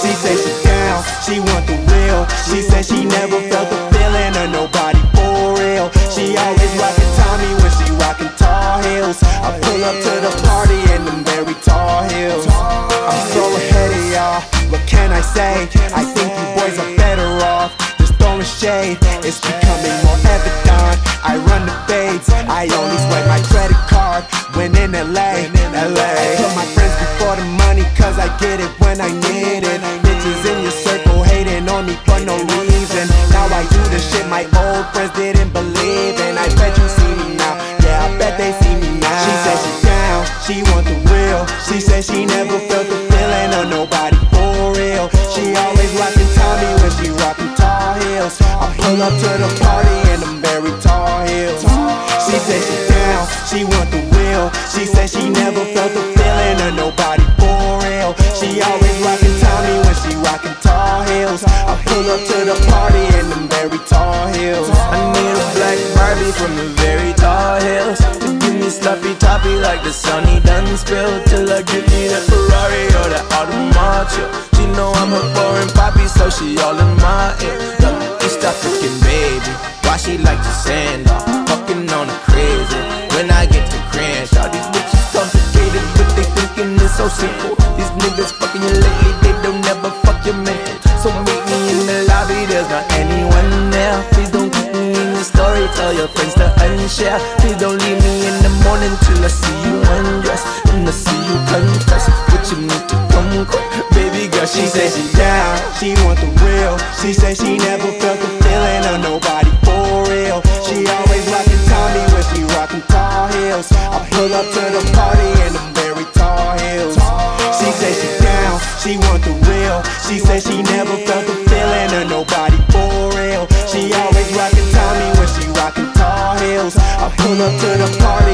She said she down, she want the real. She said she never felt the feeling of nobody for real. She always rockin' Tommy heels. I pull up to the party in them very tall heels. I'm so ahead of y'all. What can I say? I think you boys are better off just throwing shade. It's becoming more evident. I run the fades. I only swipe my credit card when in LA. LA. I put my friends before the money cause I get it when I need it. Bitches in your circle hating on me for no reason. Now I do the shit my old friends didn't She said she never felt the feeling of nobody for real. She always rockin' Tommy when she rockin' tall heels. I pull up to the party in them very tall heels. She said she down, she want the real. She said she never felt the feeling of nobody for real. She always rockin' Tommy when she rockin' tall heels. I pull up to the party in them very tall heels. I need a black Barbie from the sloppy like the sun he done spilled till I give me that Ferrari or that Automacho. She know I'm a foreign poppy, so she all in my ear. Look, East African baby, why she like to send off? Fucking on the crazy. When I get to Crenshaw, these bitches complicated, but they thinking it's so simple. These niggas fucking you lately, they don't never fuck your mental. So meet me in the lobby, there's not anyone there. Please don't keep me in the story, tell your friends to unshare. Please don't leave the morning till I see you undress. And I see you confess What you need to come quick. Baby girl, she, she says she down. She want the real. She says she never felt the feeling of nobody for real. She always rockin' Tommy when she rockin' tall heels. I pull up to the party in them very tall heels. She says she down. She want the real. She says she never felt the feeling of nobody for real. She always rockin' Tommy when she rockin' tall heels. I pull up to the party